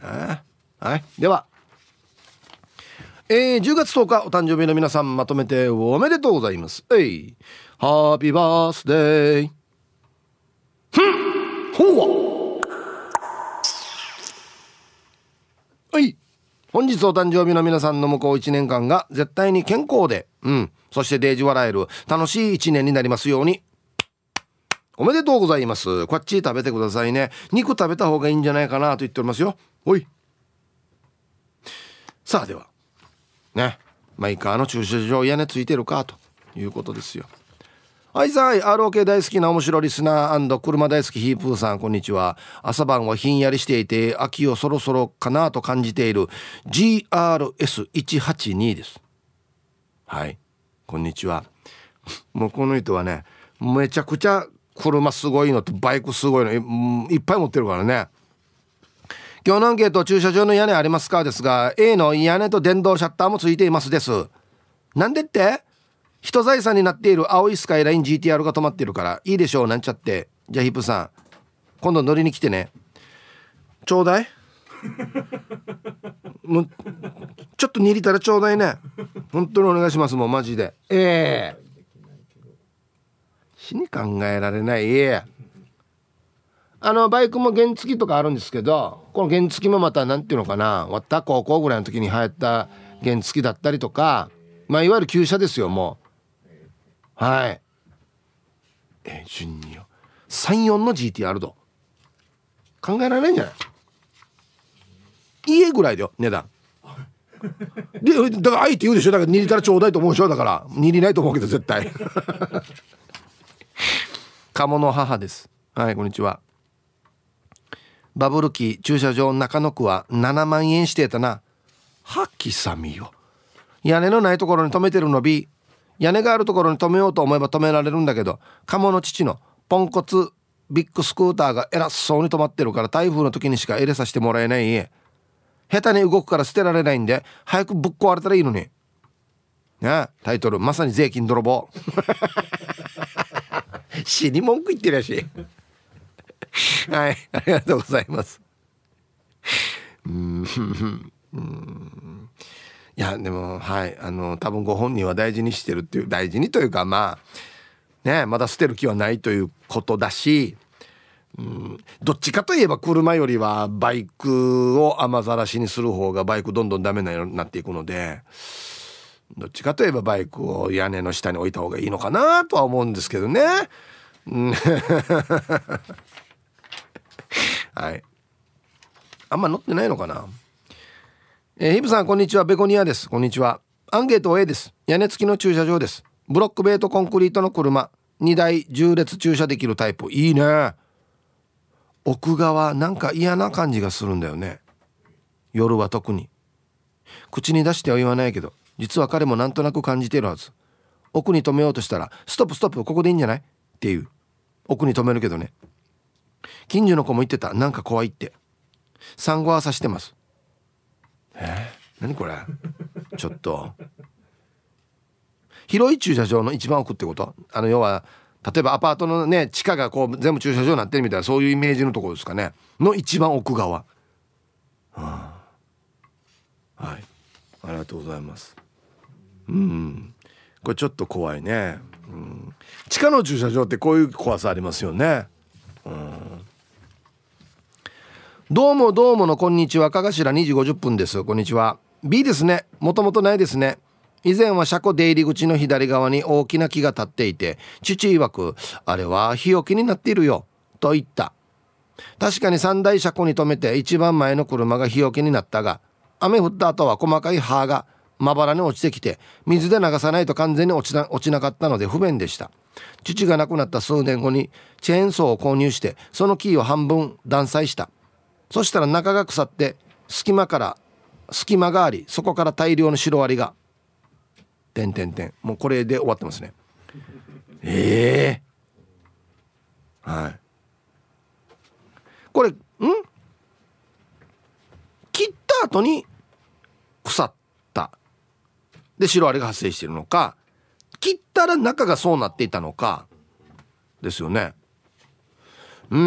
えー、はい。では。えー、10月10日お誕生日の皆さんまとめておめでとうございます。えい。ハッピーバースデー。ふん。ほうは。い。本日お誕生日の皆さんの向こう1年間が絶対に健康でうん。そしてデージ笑える楽しい1年になりますように。おめでとうございます。こっち食べてくださいね。肉食べた方がいいんじゃないかなと言っておりますよ。おい。さあでは。ね。マイカーの駐車場屋根ついてるかということですよ。はいさい ROK 大好きな面白リスナー車大好きヒープーさんこんにちは。朝晩はひんやりしていて秋をそろそろかなと感じている GRS182 です。はいこんにちは。[LAUGHS] もうこの人はねめちゃくちゃ車すごいのとバイクすごいのいっぱい持ってるからね。今日のアンケート駐車場の屋根ありますか？ですが A の屋根と電動シャッターもついていますです。なんでって？人財産になっている青いスカイライン GTR が止まってるからいいでしょうなんちゃって。じゃあヒップさん今度乗りに来てね。ちょうだい。[LAUGHS] もうちょっと2リッターちょうだいね。本当にお願いしますもうマジで。ええ、死に考えられない。あのバイクも原付とかあるんですけどこの原付もまた何ていうのかな。わった高校ぐらいの時に流行った原付だったりとかまあいわゆる旧車ですよもう。はい。え順によ。34の GT ると。考えられないんじゃない？家ぐらいだよ値段。でだからあえて言うでしょ？だから2リたらちょうだいと思うでしょ？だから。2リないと思うけど絶対。[LAUGHS] 鴨の母です。はいこんにちは。バブル期駐車場中野区は7万円してたな。はっきさみよ。屋根のないところに止めてるの B 屋根があるところに止めようと思えば止められるんだけど鴨の父のポンコツビッグスクーターが偉そうに止まってるから台風の時にしか入れさせてもらえない家。下手に動くから捨てられないんで早くぶっ壊れたらいいのに。ねタイトルまさに税金泥棒。[LAUGHS] 死に文句言ってるやし。はいありがとうございます。うんいやでもはいあの多分ご本人は大事にしてるっていう大事にというかまあねまだ捨てる気はないということだし、うん、どっちかといえば車よりはバイクを雨ざらしにする方がバイクどんどんダメなようになっていくのでどっちかといえばバイクを屋根の下に置いた方がいいのかなとは思うんですけどね。[LAUGHS] はい。あんま乗ってないのかな？えー、ヒブさんこんにちは。ベコニアです。こんにちは。アンケート A です。屋根付きの駐車場です。ブロック塀とコンクリートの車。2台重列駐車できるタイプ。いいね。奥側なんか嫌な感じがするんだよね。夜は特に。口に出しては言わないけど実は彼もなんとなく感じてるはず。奥に止めようとしたら「ストップストップここでいいんじゃない?」っていう。奥に止めるけどね。近所の子も言ってた。なんか怖いって。産後はさしてます。え、何これ？ちょっと。広い駐車場の一番奥ってこと？あの要は例えばアパートのね地下がこう全部駐車場になってるみたいなそういうイメージのところですかね。の一番奥側、はあ、はい。ありがとうございます。うん。これちょっと怖いね、うん、地下の駐車場ってこういう怖さありますよねうんどうもどうものこんにちは。かがしら2時50分です。こんにちは。B ですね。もともとないですね。以前は車庫出入り口の左側に大きな木が立っていて父曰くあれは日よけになっているよ。と言った。確かに3台車庫に止めて一番前の車が日よけになったが雨降った後は細かい葉がまばらに落ちてきて水で流さないと完全に落ちな落ちなかったので不便でした。父が亡くなった数年後にチェーンソーを購入してその木を半分断裁した。そしたら中が腐って隙間から隙間がありそこから大量のシロアリが点点点もうこれで終わってますね。ええー、はい。これん？切った後に腐った。でシロアリが発生しているのか切ったら中がそうなっていたのかですよね。うーん。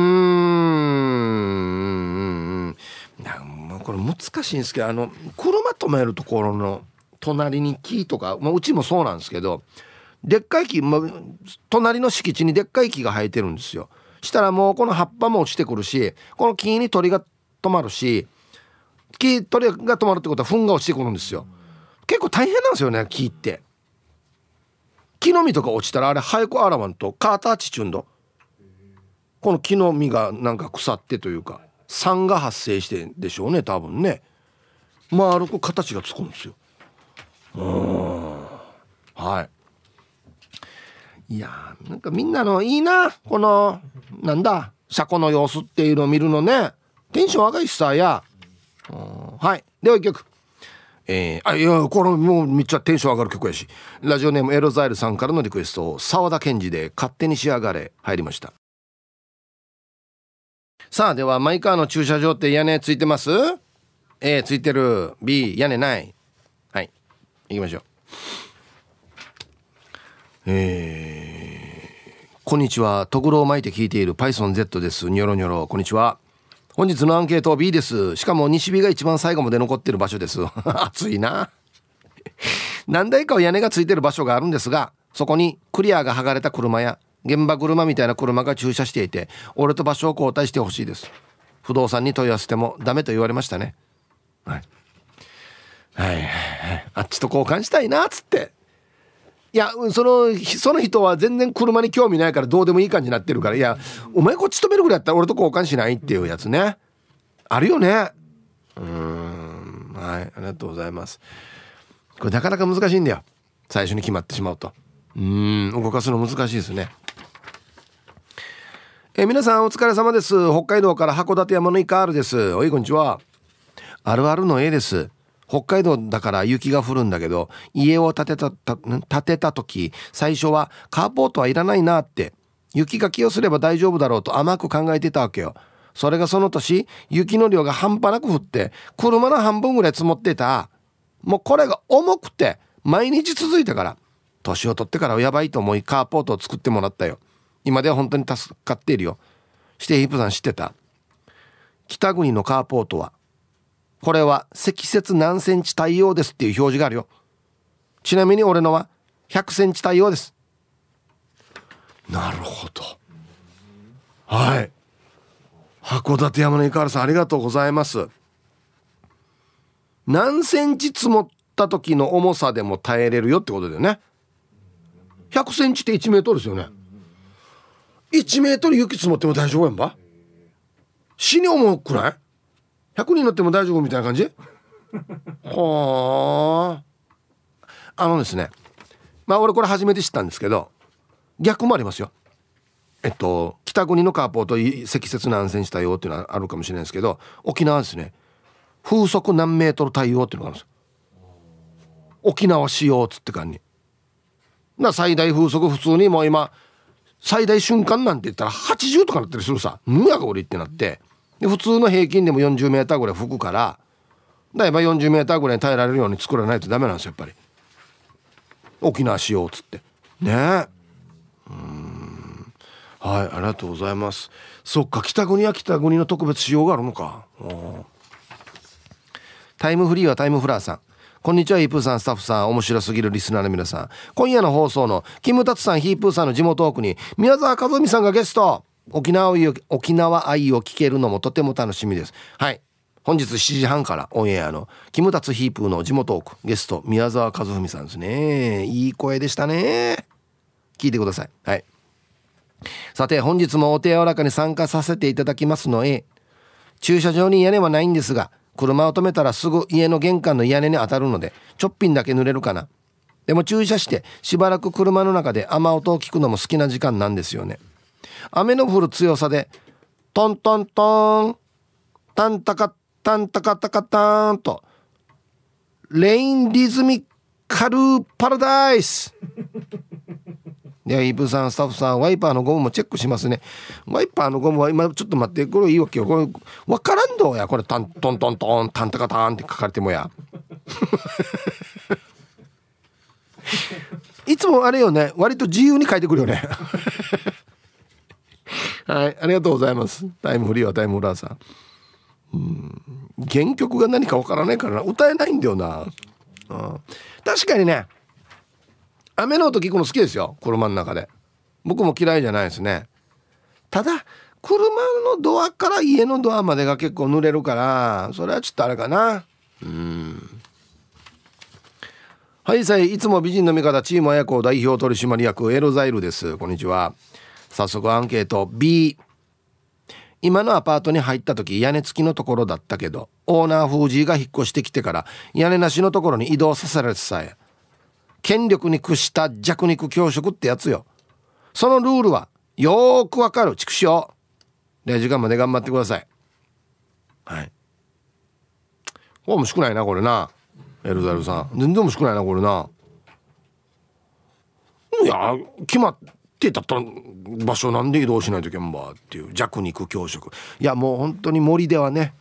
これ難しいんですけどあの車止めるところの隣に木とか、まあ、うちもそうなんですけどでっかい木、まあ、隣の敷地にでっかい木が生えてるんですよ。したらもうこの葉っぱも落ちてくるしこの木に鳥が止まるし木鳥が止まるってことは糞が落ちてくるんですよ。結構大変なんですよね木って。木の実とか落ちたらあれ早く洗わんとカーターチチュンド。この木の実がなんか腐ってというか。酸が発生してでしょうね多分ね。丸く形がつくんですよ。うん。はい。いやーなんかみんなのいいなこのなんだ車庫の様子っていうのを見るのね。テンション上がいしさや。はい。では一曲。えー、あいやこれもうめっちゃテンション上がる曲やし。ラジオネームエロザイルさんからのリクエスト沢田研二で「勝手に仕上がれ」入りました。さあではマイカーの駐車場って屋根ついてます ?A ついてる。B 屋根ない。はい。行きましょう。えー、こんにちは。とぐろを巻いて聞いている PythonZ です。ニョロニョロ。こんにちは。本日のアンケート B です。しかも西日が一番最後まで残ってる場所です。[LAUGHS] 暑いな。[LAUGHS] 何台かは屋根がついてる場所があるんですがそこにクリアが剥がれた車や現場車みたいな車が駐車していて俺と場所を交代してほしいです。不動産に問い合わせてもダメと言われましたね。はい。はいはい。あっちと交換したいなっつって。いやそのその人は全然車に興味ないからどうでもいい感じになってるから。いやお前こっち止めるぐらいやったら俺と交換しないっていうやつね。あるよね。うん。はいありがとうございます。これなかなか難しいんだよ。最初に決まってしまうと。うん動かすの難しいですね。え、皆さんお疲れ様です。北海道から函館山のイカールです。おい、こんにちは。あるあるの A です。北海道だから雪が降るんだけど、家を建てた、建てた時、最初はカーポートはいらないなって、雪かきをすれば大丈夫だろうと甘く考えてたわけよ。それがその年、雪の量が半端なく降って、車の半分ぐらい積もってた。もうこれが重くて、毎日続いたから、年を取ってからやばいと思いカーポートを作ってもらったよ。今では本当に助かっているよ。シティヒップさん知ってた？北国のカーポートはこれは積雪何センチ対応ですっていう表示があるよ。ちなみに俺のは100センチ対応です。なるほど。はい。函館山の井川さんありがとうございます。何センチ積もった時の重さでも耐えれるよってことだよね。100センチって1メートルですよね。1メートル雪積もっても大丈夫やんば？死に重くない ?100 人乗っても大丈夫みたいな感じ？はあ。あのですねまあ俺これ初めて知ったんですけど逆もありますよ。えっと北国のカーポート積雪何センチ対応っていうのはあるかもしれないですけど沖縄ですね。風速何メートル対応っていうのがあるんです沖縄仕様っつって感じ。な最大風速普通にもう今最大瞬間なんて言ったら80とかなったりするさ。むやが俺ってなって。で普通の平均でも 40m ぐらい吹くからだいぶ 40m ぐらいに耐えられるように作らないとダメなんですよやっぱり。沖縄しようっつって。ね。えうん。はいありがとうございます。そっか北国は北国の特別仕様があるのか。タイムフリーはタイムフラーさん。こんにちはイープーさんスタッフさん面白すぎるリスナーの皆さん。今夜の放送のキムタツさんヒープーさんの地元奥に宮沢和美さんがゲスト。沖縄愛を沖縄愛を聞けるのもとても楽しみです。はい。本日7時半からオンエアのキムタツヒープーの地元奥ゲスト宮沢和文さんですね。いい声でしたね。聞いてください。はい。さて本日もお手柔らかに参加させていただきますのへ駐車場に屋根はないんですが車を止めたらすぐ家の玄関の屋根に当たるのでちょっぴんだけ濡れるかな。でも駐車してしばらく車の中で雨音を聞くのも好きな時間なんですよね。雨の降る強さでトントントンタンタカタンタカタカタンとレインリズミカルパラダイス。ではイブさんスタッフさんワイパーのゴムもチェックしますね。ワイパーのゴムは今ちょっと待ってこれいいわけよ。これ分からんどや。これタントントントンタンタカタンって書かれてもや。[LAUGHS] いつもあれよね。割と自由に書いてくるよね。[LAUGHS] はいありがとうございます。タイムフリーはタイムフラーさん。うん。原曲が何かわからないからな。歌えないんだよな、うん、確かにね雨の音聞くの好きですよ。車の中で。僕も嫌いじゃないですね。ただ車のドアから家のドアまでが結構濡れるからそれはちょっとあれかな。うん。はいさいいつも美人の味方チーム綾子代表取締役エロザイルです。こんにちは。早速アンケート。B 今のアパートに入った時屋根付きのところだったけどオーナーフージーが引っ越してきてから屋根なしのところに移動させられてさえ。権力に屈した弱肉強食ってやつよ。そのルールはよーくわかる。畜生。0時間まで頑張ってください。はい。これ面白くないなこれな。エルザルさん。全然面白くないなこれな。いや決まってたった場所なんで移動しないといけんばっていう。弱肉強食。いやもう本当に森ではね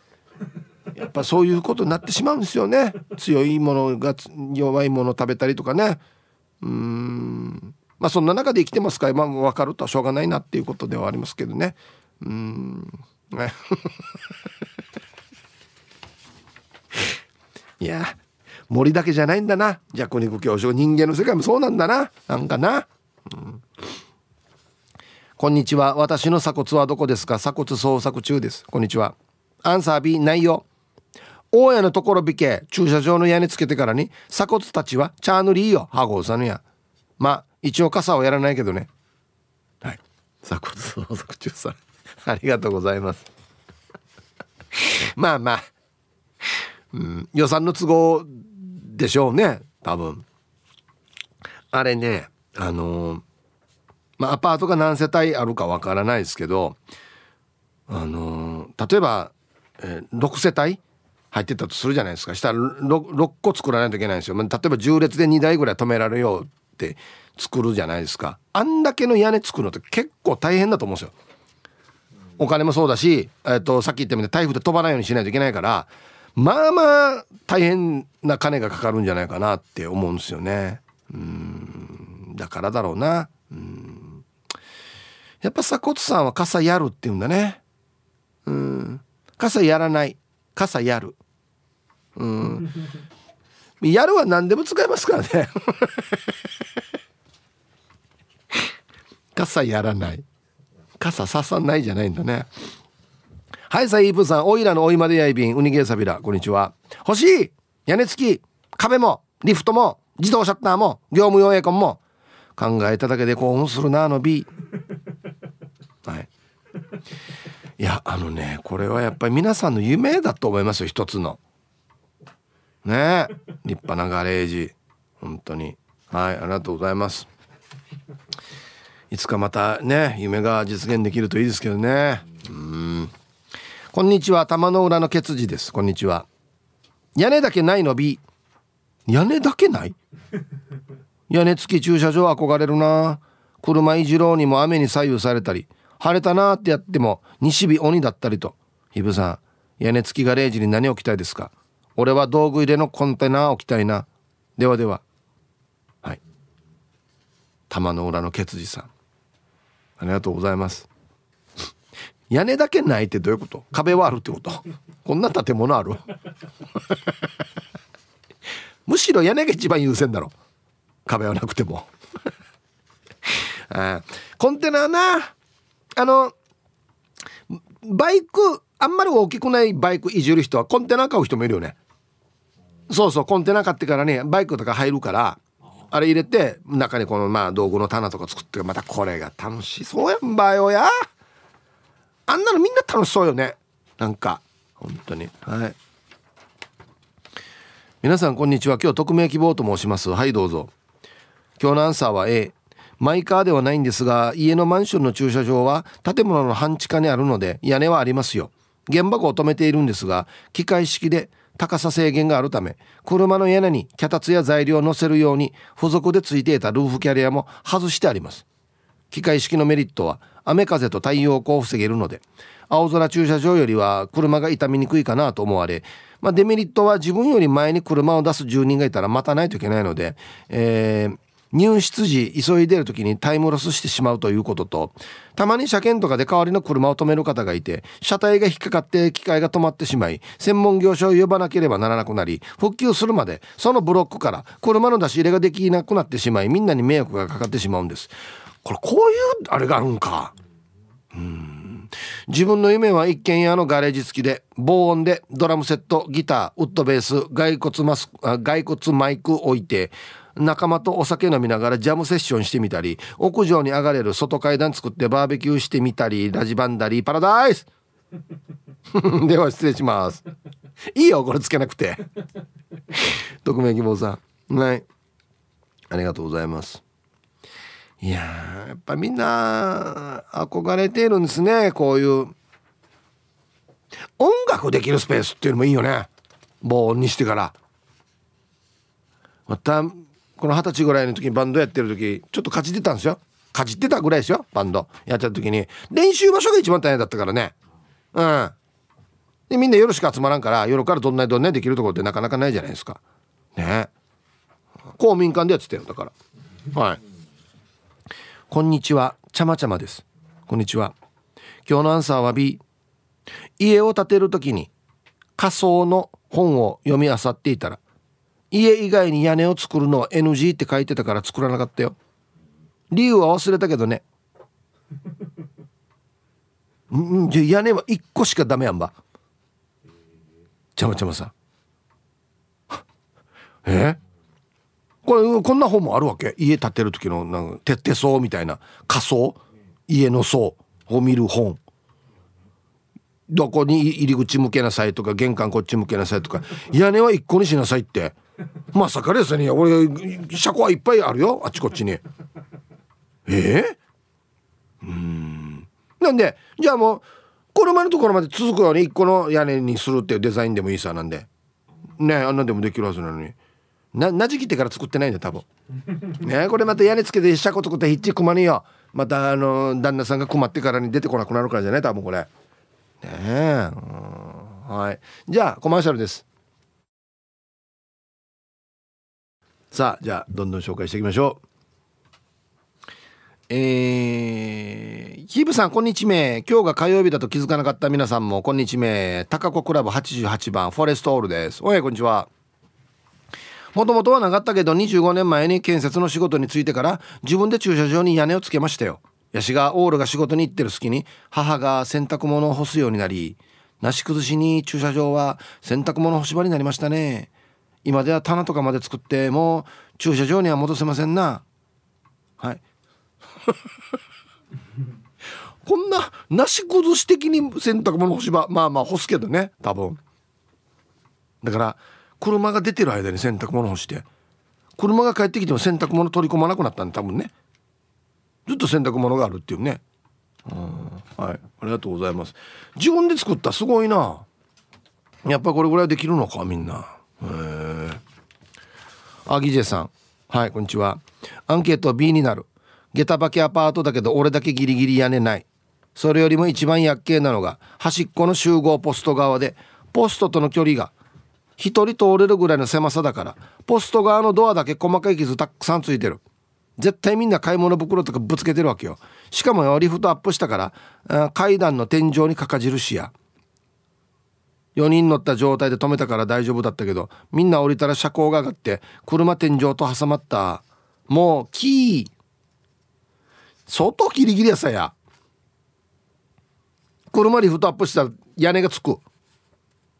やっぱそういうことになってしまうんですよね。強いものが弱いもの食べたりとかね。うん。まあそんな中で生きてますから、まあ、分かるとはしょうがないなっていうことではありますけどね。うん。[LAUGHS] いや森だけじゃないんだな。弱肉強食人間の世界もそうなんだな。なんかな、うん、こんにちは。私の鎖骨はどこですか？鎖骨捜索中です。こんにちは。アンサー B ないよ大家のところびけ駐車場の屋根つけてからに鎖骨たちはチャーヌリーよハゴーさぬや。まあ一応傘をやらないけどね。はい。鎖骨相続中さん [LAUGHS] ありがとうございます。[LAUGHS] まあまあ、うん、予算の都合でしょうね多分。あれねあのー、まあアパートが何世帯あるかわからないですけどあのー、例えば、えー、6世帯入ってたとするじゃないですか。したら 6, 6個作らないといけないんですよ、ま、例えば10列で2台ぐらい止められようって作るじゃないですか。あんだけの屋根作るのって結構大変だと思うんですよ。お金もそうだし、えー、とさっき言ったように台風で飛ばないようにしないといけないからまあまあ大変な金がかかるんじゃないかなって思うんですよね。うん。だからだろうな。うん。やっぱ鎖骨さんは傘やるって言うんだね。うん。傘やらない。傘やる。うん。やるは何でも使えますからね。[LAUGHS] 傘やらない。傘ささないじゃないんだね。はいさイープさんおいらのおいまでやいびんウニゲーサビラ。こんにちは。欲しい。屋根付き。壁も。リフトも。自動シャッターも。業務用エアコンも。考えただけで興奮するなあの B はい。いやあのねこれはやっぱり皆さんの夢だと思いますよ一つの。ね。立派なガレージ。本当に。はいありがとうございます。いつかまたね夢が実現できるといいですけどね。うん。こんにちは。玉の裏のケツジです。こんにちは。屋根だけないの B 屋根だけない？屋根付き駐車場憧れるな。車いじろうにも雨に左右されたり。晴れたなってやっても西日鬼だったりと。ひぶさん屋根付きガレージに何置きたいですか？俺は道具入れのコンテナ置きたいな。ではでは。はい。玉の裏のケツジさん。ありがとうございます。屋根だけないってどういうこと？壁はあるってこと？こんな建物ある？むしろ屋根が一番優先だろ。壁はなくても。あコンテナな。あのバイクあんまり大きくないバイクいじる人はコンテナ買う人もいるよね。そうそうコンテナ買ってからねバイクとか入るからあれ入れて中にこのまあ道具の棚とか作ってまたこれが楽しそうやんばよや。あんなのみんな楽しそうよね。なんか本当に。はい。皆さんこんにちは。今日匿名希望と申します。はいどうぞ。今日のアンサーは A マイカーではないんですが家のマンションの駐車場は建物の半地下にあるので屋根はありますよ。原箱を止めているんですが機械式で高さ制限があるため車の屋根に脚立や材料を載せるように付属で付いていたルーフキャリアも外してあります。機械式のメリットは雨風と太陽光を防げるので青空駐車場よりは車が傷みにくいかなと思われ、まあ、デメリットは自分より前に車を出す住人がいたら待たないといけないので、えー、入室時急いでる時にタイムロスしてしまうということとたまに車検とかで代わりの車を止める方がいて車体が引っかかって機械が止まってしまい専門業者を呼ばなければならなくなり復旧するまでそのブロックから車の出し入れができなくなってしまいみんなに迷惑がかかってしまうんです。これこういうあれがあるんか。うん。自分の夢は一軒家のガレージ付きで防音でドラムセットギターウッドベース骸骨マス骸骨マイク置いて仲間とお酒飲みながらジャムセッションしてみたり屋上に上がれる外階段作ってバーベキューしてみたりラジバンダリーパラダイス。[LAUGHS] では失礼します。いいよこれつけなくて。匿名希望さん。はい。ありがとうございます。いややっぱみんな憧れているんですねこういう。音楽できるスペースっていうのもいいよね。防音にしてから。またこの二十歳ぐらいの時にバンドやってる時ちょっとかじってたんですよ。かじってたぐらいですよバンド。やってた時に。練習場所が一番大変だったからね。うん。でみんな夜しか集まらんから夜からどんなにどんなにできるところってなかなかないじゃないですか。ね。公民館でやってたよだから。はい。こんにちは。ちゃまちゃまです。こんにちは。今日のアンサーは B 家を建てる時に仮想の本を読み漁っていたら家以外に屋根を作るのは NG って書いてたから作らなかったよ。理由は忘れたけどね。[LAUGHS] んじゃ屋根は1個しかダメやんば。ちゃまちゃまさん。[LAUGHS] え？これこんな本もあるわけ？家建てる時のなんか徹底層みたいな。仮想？家の層を見る本。どこに入り口向けなさいとか玄関こっち向けなさいとか。屋根は1個にしなさいって。[LAUGHS] まさかですね。俺車庫はいっぱいあるよ。あっちこっちに。え？えー、うん。なんでじゃあもう車のところまで続くように1個の屋根にするっていうデザインでもいいさなんで。ねあんなでもできるはずなのに。ななじきってから作ってないんだ多分。[LAUGHS] ねこれまた屋根つけて車庫作ってひっちくまによ。またあの旦那さんが困ってからに出てこなくなるからじゃない多分これ。ねえはい。じゃあコマーシャルですさあじゃあどんどん紹介していきましょう。えー、ヒブさんこんにちは。今日が火曜日だと気づかなかった皆さんもこんにちは。高子クラブ88番フォレストオールです。おいこんにちは。もともとはなかったけど25年前に建設の仕事に就いてから自分で駐車場に屋根をつけましたよ。ヤシがオールが仕事に行ってる隙に母が洗濯物を干すようになりなし崩しに駐車場は洗濯物干し場になりましたね。今では棚とかまで作ってもう駐車場には戻せませんな。はい。[LAUGHS] こんななし崩し的に洗濯物干し場まあまあ干すけどね多分。だから車が出てる間に洗濯物干して車が帰ってきても洗濯物取り込まなくなったんで多分ね。ずっと洗濯物があるっていうね。うん。はい。ありがとうございます。自分で作ったすごいな。やっぱこれぐらいできるのかみんな。へえあギジェさん。はいこんにちは。アンケート B になる。下駄履きアパートだけど俺だけギリギリ屋根ない。それよりも一番厄介なのが端っこの集合ポスト側でポストとの距離が1人通れるぐらいの狭さだからポスト側のドアだけ細かい傷たくさんついてる。絶対みんな買い物袋とかぶつけてるわけよ。しかもよリフトアップしたから階段の天井にかか印や。4人乗った状態で止めたから大丈夫だったけどみんな降りたら車高が上がって車天井と挟まった。もうキー。相当ギリギリやさや。車リフトアップしたら屋根がつく。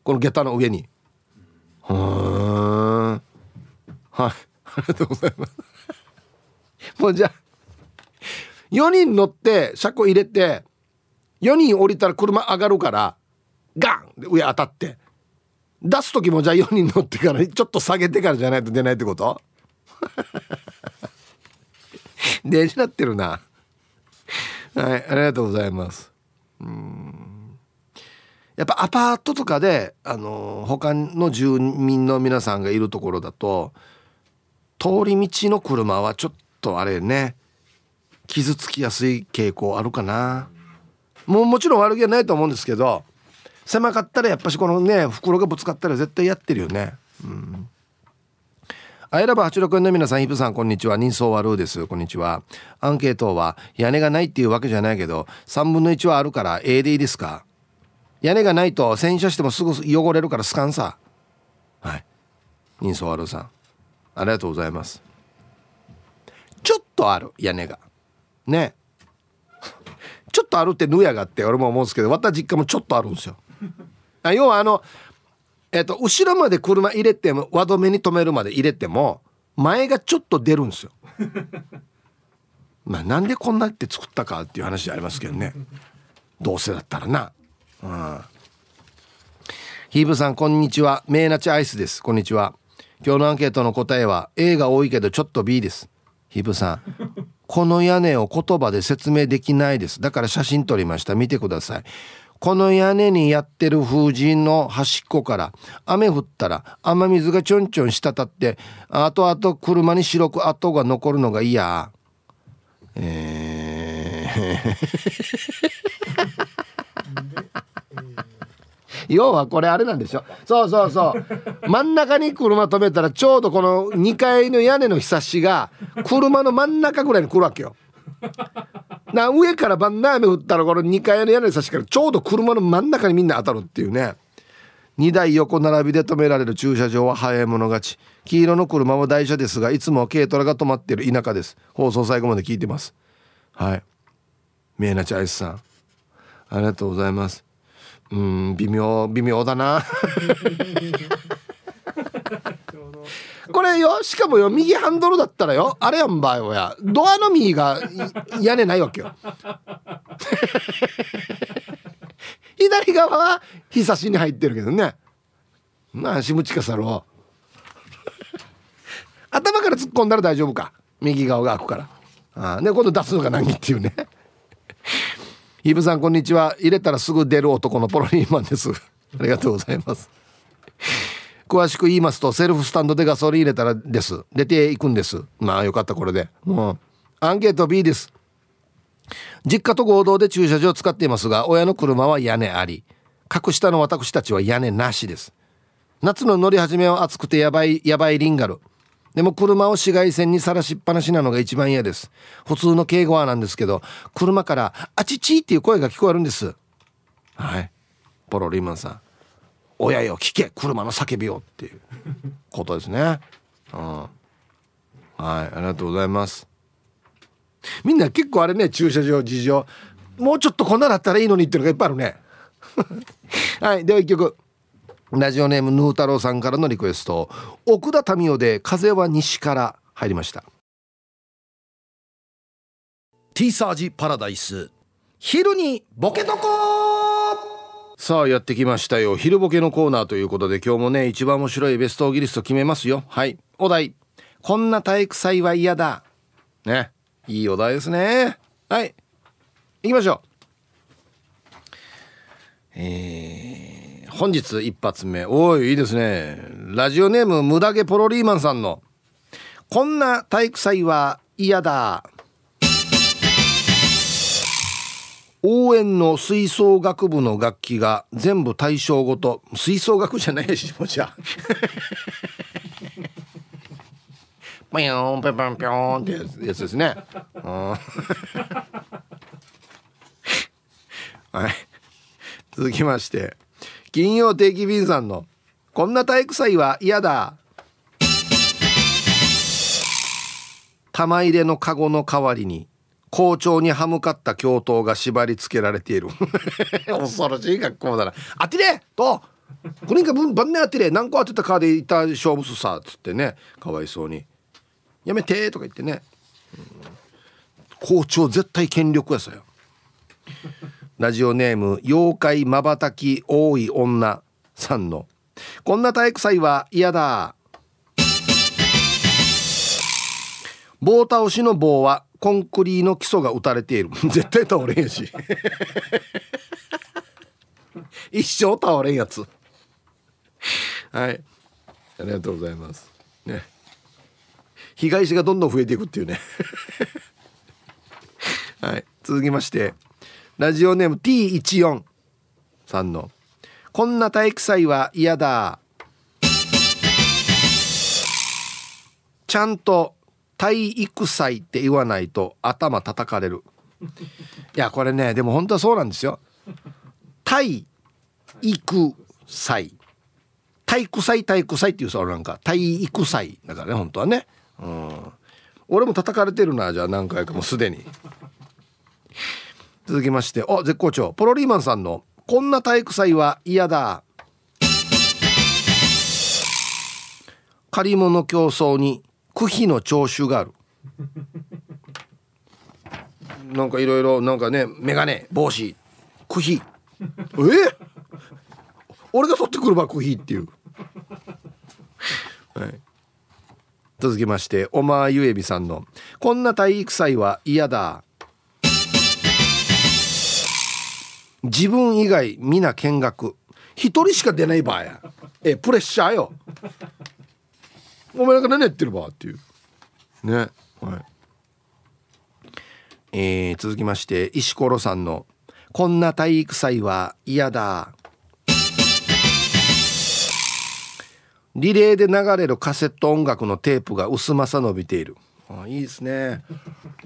この下駄の上に。うん。はい。ありがとうございます。もうじゃあ4人乗って車庫入れて4人降りたら車上がるからガン！で上当たって。出す時もじゃあ4人乗ってからちょっと下げてからじゃないと出ないってこと？大事なってるな。はいありがとうございます。うん。やっぱアパートとかであの他の住民の皆さんがいるところだと通り道の車はちょっとあれね傷つきやすい傾向あるかな。もうもちろん悪気はないと思うんですけど狭かったらやっぱしこのね袋がぶつかったら絶対やってるよねうんアイラブ86の皆さん、イブさん、こんにちは。人相悪です。こんにちは。アンケートは、屋根がないっていうわけじゃないけど、3分の1はあるから A でいいですか？屋根がないと洗車してもすぐ汚れるからスカンさ。はい。人相悪さん。ありがとうございます。ちょっとある、屋根が。ね。ちょっとあるってぬやがって俺も思うんですけど、私実家もちょっとあるんですよ。[LAUGHS] 要はあの、えっ、と、後ろまで車入れても、輪止めに止めるまで入れても、前がちょっと出るんですよ。[LAUGHS] まあ、なんでこんなって作ったかっていう話ありますけどね。どうせだったらな。うん。ヒーブさん、こんにちは。メーナチアイスです。こんにちは。今日のアンケートの答えは、A が多いけどちょっと B です。ヒーブさん、[LAUGHS] この屋根を言葉で説明できないです。だから写真撮りました。見てください。この屋根にやってる風神の端っこから雨降ったら雨水がちょんちょん滴って後々車に白く跡が残るのが嫌。えー。要はこれあれなんでしょそうそうそう。真ん中に車止めたらちょうどこの2階の屋根のひさしが車の真ん中ぐらいに来るわけよな上からバンナー雨降ったらこの2階の屋根のひさしからちょうど車の真ん中にみんな当たるっていうね。2台横並びで止められる駐車場は早い者勝ち。黄色の車は台車ですがいつも軽トラが止まっている田舎です。放送最後まで聞いてます。はい。メーナチアイスさん。ありがとうございます。うん微妙微妙だな。[LAUGHS] [LAUGHS] これよしかもよ右ハンドルだったらよあれやんばよや。ドアの右が屋根ないわけよ。[LAUGHS] 左側は日差しに入ってるけどね。まあしむちかさろ [LAUGHS] 頭から突っ込んだら大丈夫か。右側が開くから。あで今度出すのが何っていうね。イブさんこんにちは。入れたらすぐ出る男のポロリーマンです。ありがとうございます。詳しく言いますとセルフスタンドでガソリン入れたらです出ていくんですまあよかったこれでもうアンケート B です実家と合同で駐車場を使っていますが親の車は屋根あり格下の私たちは屋根なしです夏の乗り始めは暑くてやばいやばいリンガルでも車を紫外線にさらしっぱなしなのが一番嫌です。普通の敬語はなんですけど、車からあちちっていう声が聞こえるんです。はい。ポロリマンさん。親よ聞け車の叫びをっていうことですね。うん。はい、ありがとうございます。みんな結構あれね、駐車場事情。もうちょっとこんなだったらいいのにっていうのがいっぱいあるね。[LAUGHS] はい、では一曲。ラジオネームヌー太郎さんからのリクエスト奥田民生で風は西から入りましたティーサージパラダイス昼にボケとこさあやってきましたよ。昼ボケのコーナーということで今日もね一番面白いベストギリスト決めますよ。はい。お題。こんな体育祭は嫌だ。ね。いいお題ですね。はい。行きましょう。えー本日一発目。おいいいですね。ラジオネームムダ毛ポロリーマンさんの「こんな体育祭は嫌だ」応援の吹奏楽部の楽器が全部対象ごと吹奏楽じゃないしもじゃピってやつですね。はい。続きまして金曜定期便さんの「こんな体育祭は嫌だ」玉入れのカゴの代わりに「校長に歯向かった教頭が縛り付けられている。[LAUGHS] 恐ろしい学校だな。あてれとこれか分番ねあてれ何個当てたかでいた勝負すさっつってねかわいそうに。やめてとか言ってね、うん、校長絶対権力やさよ。ラジオネーム妖怪まばたき多い女さんの。こんな体育祭は嫌だ。棒倒しの棒はコンクリの基礎が打たれている。[LAUGHS] 絶対倒れんやし。[LAUGHS] 一生倒れんやつ。はい。ありがとうございます。ね。被害者がどんどん増えていくっていうね。[LAUGHS] はい。続きましてラジオネーム T14 さんの「こんな体育祭は嫌だ」ちゃんと体育祭って言わないと頭叩かれる。いやこれねでも本当はそうなんですよ。体育祭。体育祭体育祭っていうさなんか。体育祭だからね本当はね。うん。俺も叩かれてるなじゃあ何回かもうすでに。続きまして。あ絶好調。ポロリーマンさんの「こんな体育祭は嫌だ」借り物競争に区費の徴収がある。なんかいろいろなんかね眼鏡帽子区費え？俺が取ってくるば区費っていう、はい、続きましておまゆえびさんの「こんな体育祭は嫌だ」自分以外皆見学。一人しか出ない場合や。えプレッシャーよ。お前なんか何やってるばっていう。ね。はい。えー、続きまして石ころさんの「こんな体育祭は嫌だ」リレーで流れるカセット音楽のテープが薄まさ伸びている。あいいですね。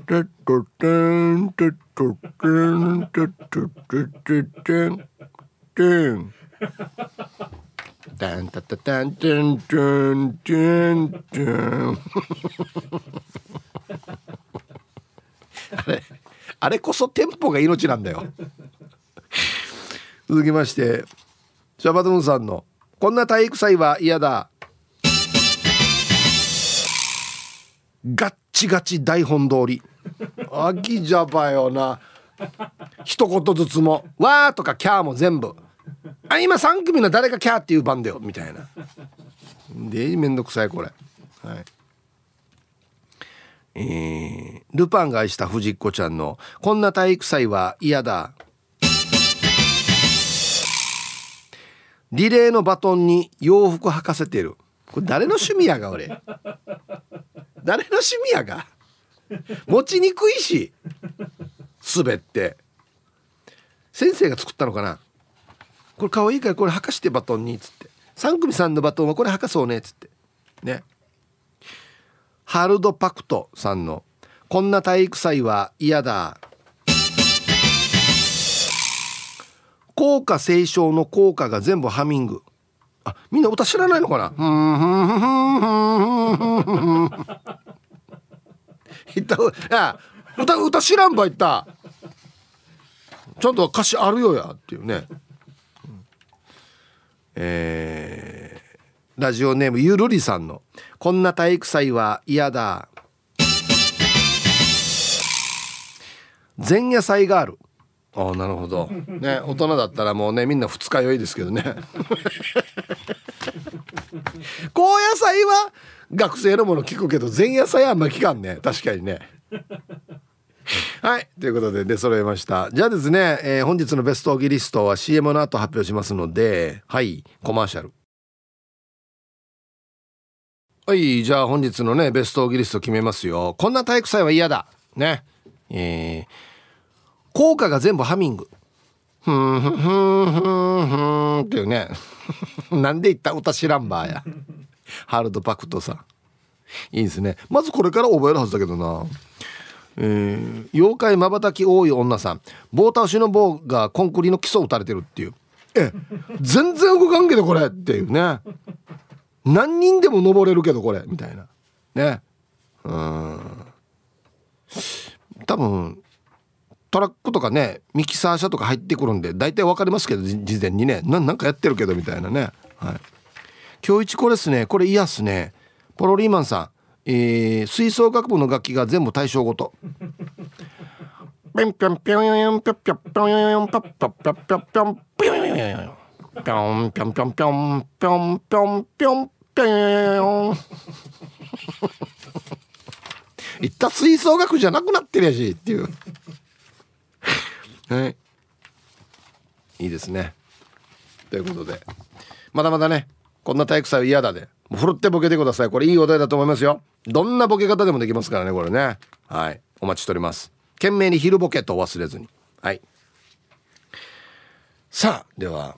テットテンテットテンテットテテテンテンタンタタタンテンテンテンテン。あれあれこそテンポが命なんだよ。続きましてシャバドゥンさんの「こんな体育祭は嫌だ」ガッチガチ台本通り。あきじゃばよな。一言ずつも「わ」とか「キャー」も全部。あ今3組の誰がキャーっていう番だよみたいな。でめんどくさいこれ。はい。えー、ルパンが愛した藤子ちゃんの「こんな体育祭は嫌だ」リレーのバトンに洋服履かせてる。これ誰の趣味やが俺。誰の趣味やが？持ちにくいし。滑って。先生が作ったのかな？これ可愛いからこれ履かしてバトンにっつって。3組さんのバトンはこれ履かそうねっつって。ね。ハルドパクトさんの「こんな体育祭は嫌だ」効果斉唱の効果が全部ハミング。あみんな歌知らないのかな？[LAUGHS] 歌歌歌知らんば言った。ちゃんと歌詞あるよやっていうね。えー、ラジオネームゆるりさんの「こんな体育祭は嫌だ」前夜祭がある。ああなるほど。ね大人だったらもうねみんな二日酔いですけどね。[LAUGHS] 高野菜は学生のもの聞くけど前夜祭はあんま聞かんね。確かにねはい。ということで出揃えました。じゃあですね、えー、本日のベストオギリストは CM の後発表しますのではい。コマーシャル。はい。じゃあ本日のねベストオギリスト決めますよ。こんな体育祭は嫌だ。ね。えー、効果が全部ハミング。ふんふんふんふんふんっていうね。[LAUGHS] なんで言った歌知らんばや。ハルドパクトさん。いいですね。まずこれから覚えるはずだけどな。えー、妖怪まばたき多い女さん。棒倒しの棒がコンクリの基礎打たれてるっていう。え全然動かんけどこれっていうね。何人でも登れるけどこれみたいな。ね。うん。多分トラックとかねミキサー車とか入ってくるんで大体分かりますけど事前にね。何かやってるけどみたいなね。はい。今日一これっすね。これ嫌っすね。ポロリーマンさん。えー、吹奏楽部の楽器が全部対象ごと。いった吹奏楽じゃなくなってるやしっていう。はい。いいですね。ということで、まだまだね、こんな体育祭は嫌だで、ふるってボケてください。これいいお題だと思いますよ。どんなボケ方でもできますからねこれね。はい。お待ちしております。懸命に昼ボケと忘れずに。はい。さあでは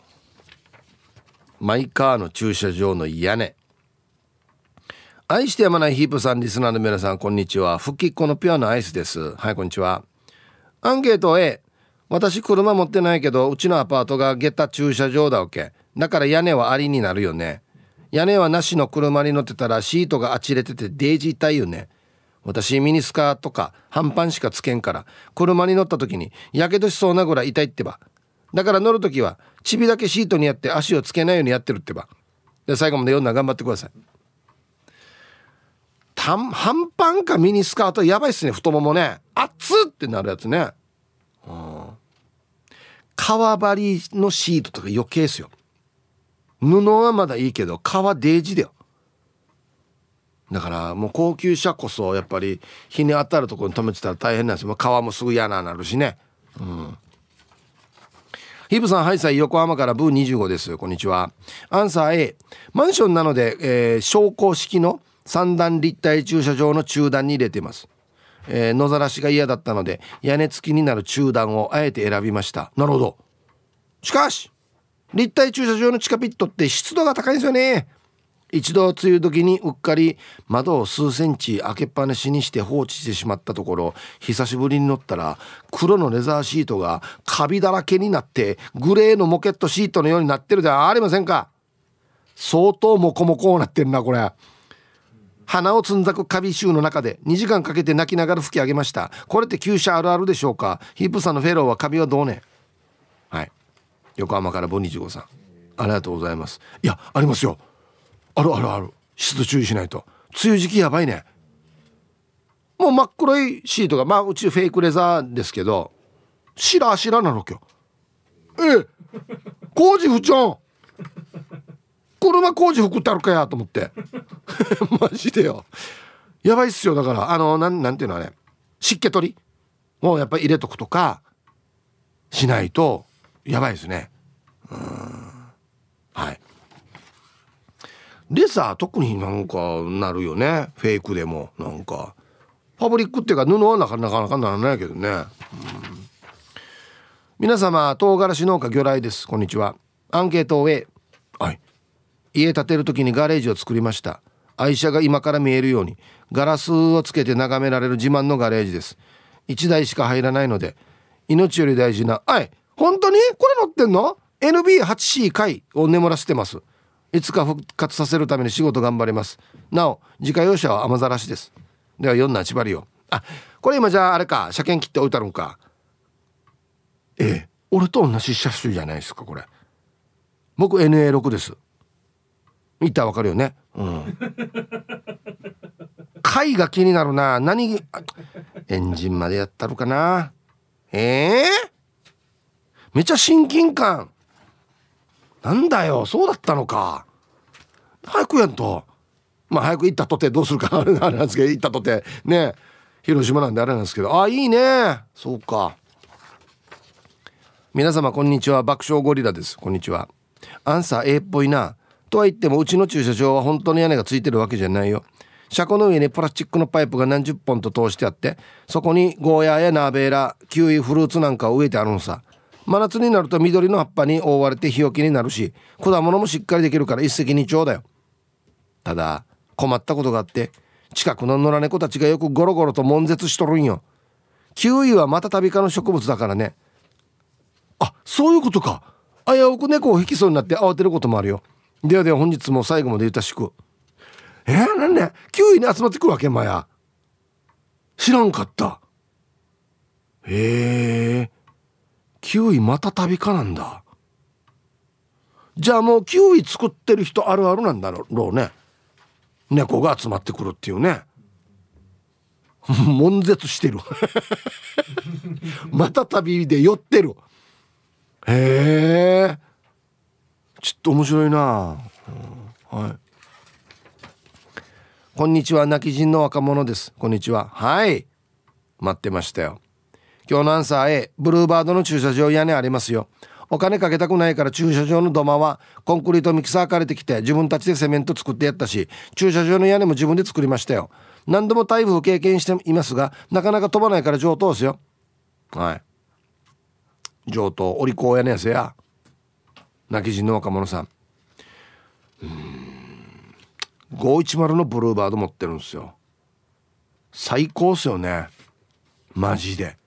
マイカーの駐車場の屋根。愛してやまないヒープさんリスナーの皆さんこんにちは。復帰っ子のピュアのアイスです。はいこんにちは。アンケート A 私車持ってないけどうちのアパートが下駄駐車場だわけ。だから屋根はありになるよね。屋根はなしの車に乗ってたらシートがあちれててデージ痛いよね。私ミニスカとか半パンしかつけんから車に乗った時にやけどしそうなぐらい痛いってば。だから乗る時はチビだけシートにやって足をつけないようにやってるってば。で最後まで読んだら頑張ってください。半パンかミニスカートやばいっすね。太ももね。熱っってなるやつね。うん。革張りのシートとか余計ですよ。布はまだいいけど革デージだよだからもう高級車こそやっぱり日に当たるところに止めてたら大変なんですよ皮もすぐ嫌ななるしねうんヒブさん、ハイサイ、横浜からブー25です。こんにちは。アンサー A。マンションなので、えー、昇降式の三段立体駐車場の中段に入れています。えー、野ざらしが嫌だったので、屋根付きになる中段をあえて選びました。なるほど。しかし、立体駐車場の地下ピットって湿度が高いんですよね。一度梅雨時にうっかり窓を数センチ開けっぱなしにして放置してしまったところ久しぶりに乗ったら黒のレザーシートがカビだらけになってグレーのモケットシートのようになってるではありませんか。相当モコモコなってるなこれ。鼻をつんざくカビ臭の中で2時間かけて泣きながら吹き上げました。これって旧車あるあるでしょうか？ヒップさんのフェローはカビはどうね？はい。横浜からボニジゴさん。ありがとうございます。いやありますよ。あるあるある。湿度注意しないと。梅雨時期やばいね。もう真っ黒いシートがまあうちフェイクレザーですけど白白なの今日。ええ。工事不調車工事服ってあるかやと思って。[LAUGHS] マジでよ。やばいっすよ。だからあのなんなんていうのあれ。湿気取り。もうやっぱり入れとくとかしないと。やばいですね。うん。はい。レザー特になんかなるよね。フェイクでもなんか。ファブリックっていうか布はなかなかならないけどね、皆様唐辛子農家魚雷です。こんにちは。アンケートを A はい。家建てる時にガレージを作りました。愛車が今から見えるようにガラスをつけて眺められる自慢のガレージです。1台しか入らないので命より大事なはい。本当にこれ乗ってんの？NB8C 回を眠らせてます。いつか復活させるために仕事頑張ります。なお自家用車は雨ざらしです。では4な縛りを。あこれ今じゃああれか。車検切って置いてあるんか。ええ。俺と同じ車種じゃないですかこれ。僕 NA6 です。見たらわかるよね。うん。[LAUGHS] 貝が気になるな。何エンジンまでやったるかな。ええ？ー、めちゃ親近感。なんだよそうだったのか。早くやんと。まあ早く行ったとてどうするか。[LAUGHS] あれなんですけど行ったとて。ね。広島なんであれなんですけど。あいいね。そうか。皆様こんにちは。爆笑ゴリラです。こんにちは。アンサー A っぽいな。とは言ってもうちの駐車場は本当に屋根がついてるわけじゃないよ。車庫の上にプラスチックのパイプが何十本と通してあってそこにゴーヤーやナーベーラキウイフルーツなんかを植えてあるのさ。真夏になると緑の葉っぱに覆われて日よけになるし果物もしっかりできるから一石二鳥だよ。ただ困ったことがあって近くの野良猫たちがよくゴロゴロと悶絶しとるんよ。キウイはまたタビ科の植物だからね。あそういうことか。危うく猫を引きそうになって慌てることもあるよ。ではでは本日も最後までゆたしく。えー、なんで？9位に集まってくるわけ？まや知らんかった。へえ9位また旅かなんだ。じゃあもう9位作ってる人あるあるなんだろうね。猫が集まってくるっていうね。[LAUGHS] 悶絶してる。[LAUGHS] また旅で寄ってる。へえ。ちょっと面白いな、うん、はい。こんにちは。泣き人の若者です。こんにちは。はい。待ってましたよ。今日のアンサー A ブルーバードの駐車場屋根ありますよ。お金かけたくないから駐車場の土間はコンクリートミキサー借りてきて自分たちでセメント作ってやったし駐車場の屋根も自分で作りましたよ。何度も台風経験していますがなかなか飛ばないから上等ですよ。はい。上等お利口やねやせや。泣き人の若者さん。うん。510のブルーバード持ってるんですよ。最高っすよね。マジで。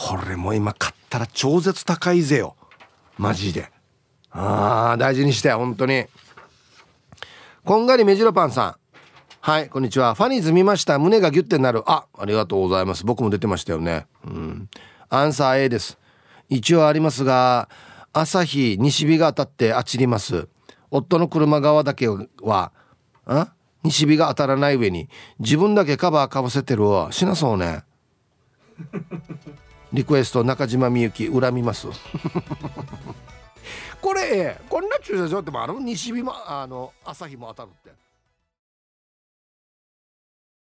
これも今買ったら超絶高いぜよ。マジで。ああ大事にして本当に。こんがり目白パンさん。はいこんにちは。ファニーズ見ました。胸がギュッてなる。あありがとうございます。僕も出てましたよね。うん。アンサー A です。一応ありますが朝日西日が当たってあちります。夫の車側だけはあ？西日が当たらない上に自分だけカバーかぶせてるわ。しなそうね。リクエスト中島みゆき恨みます。[LAUGHS] これこんな駐車場ってもある？西日もあの朝日も当たるって。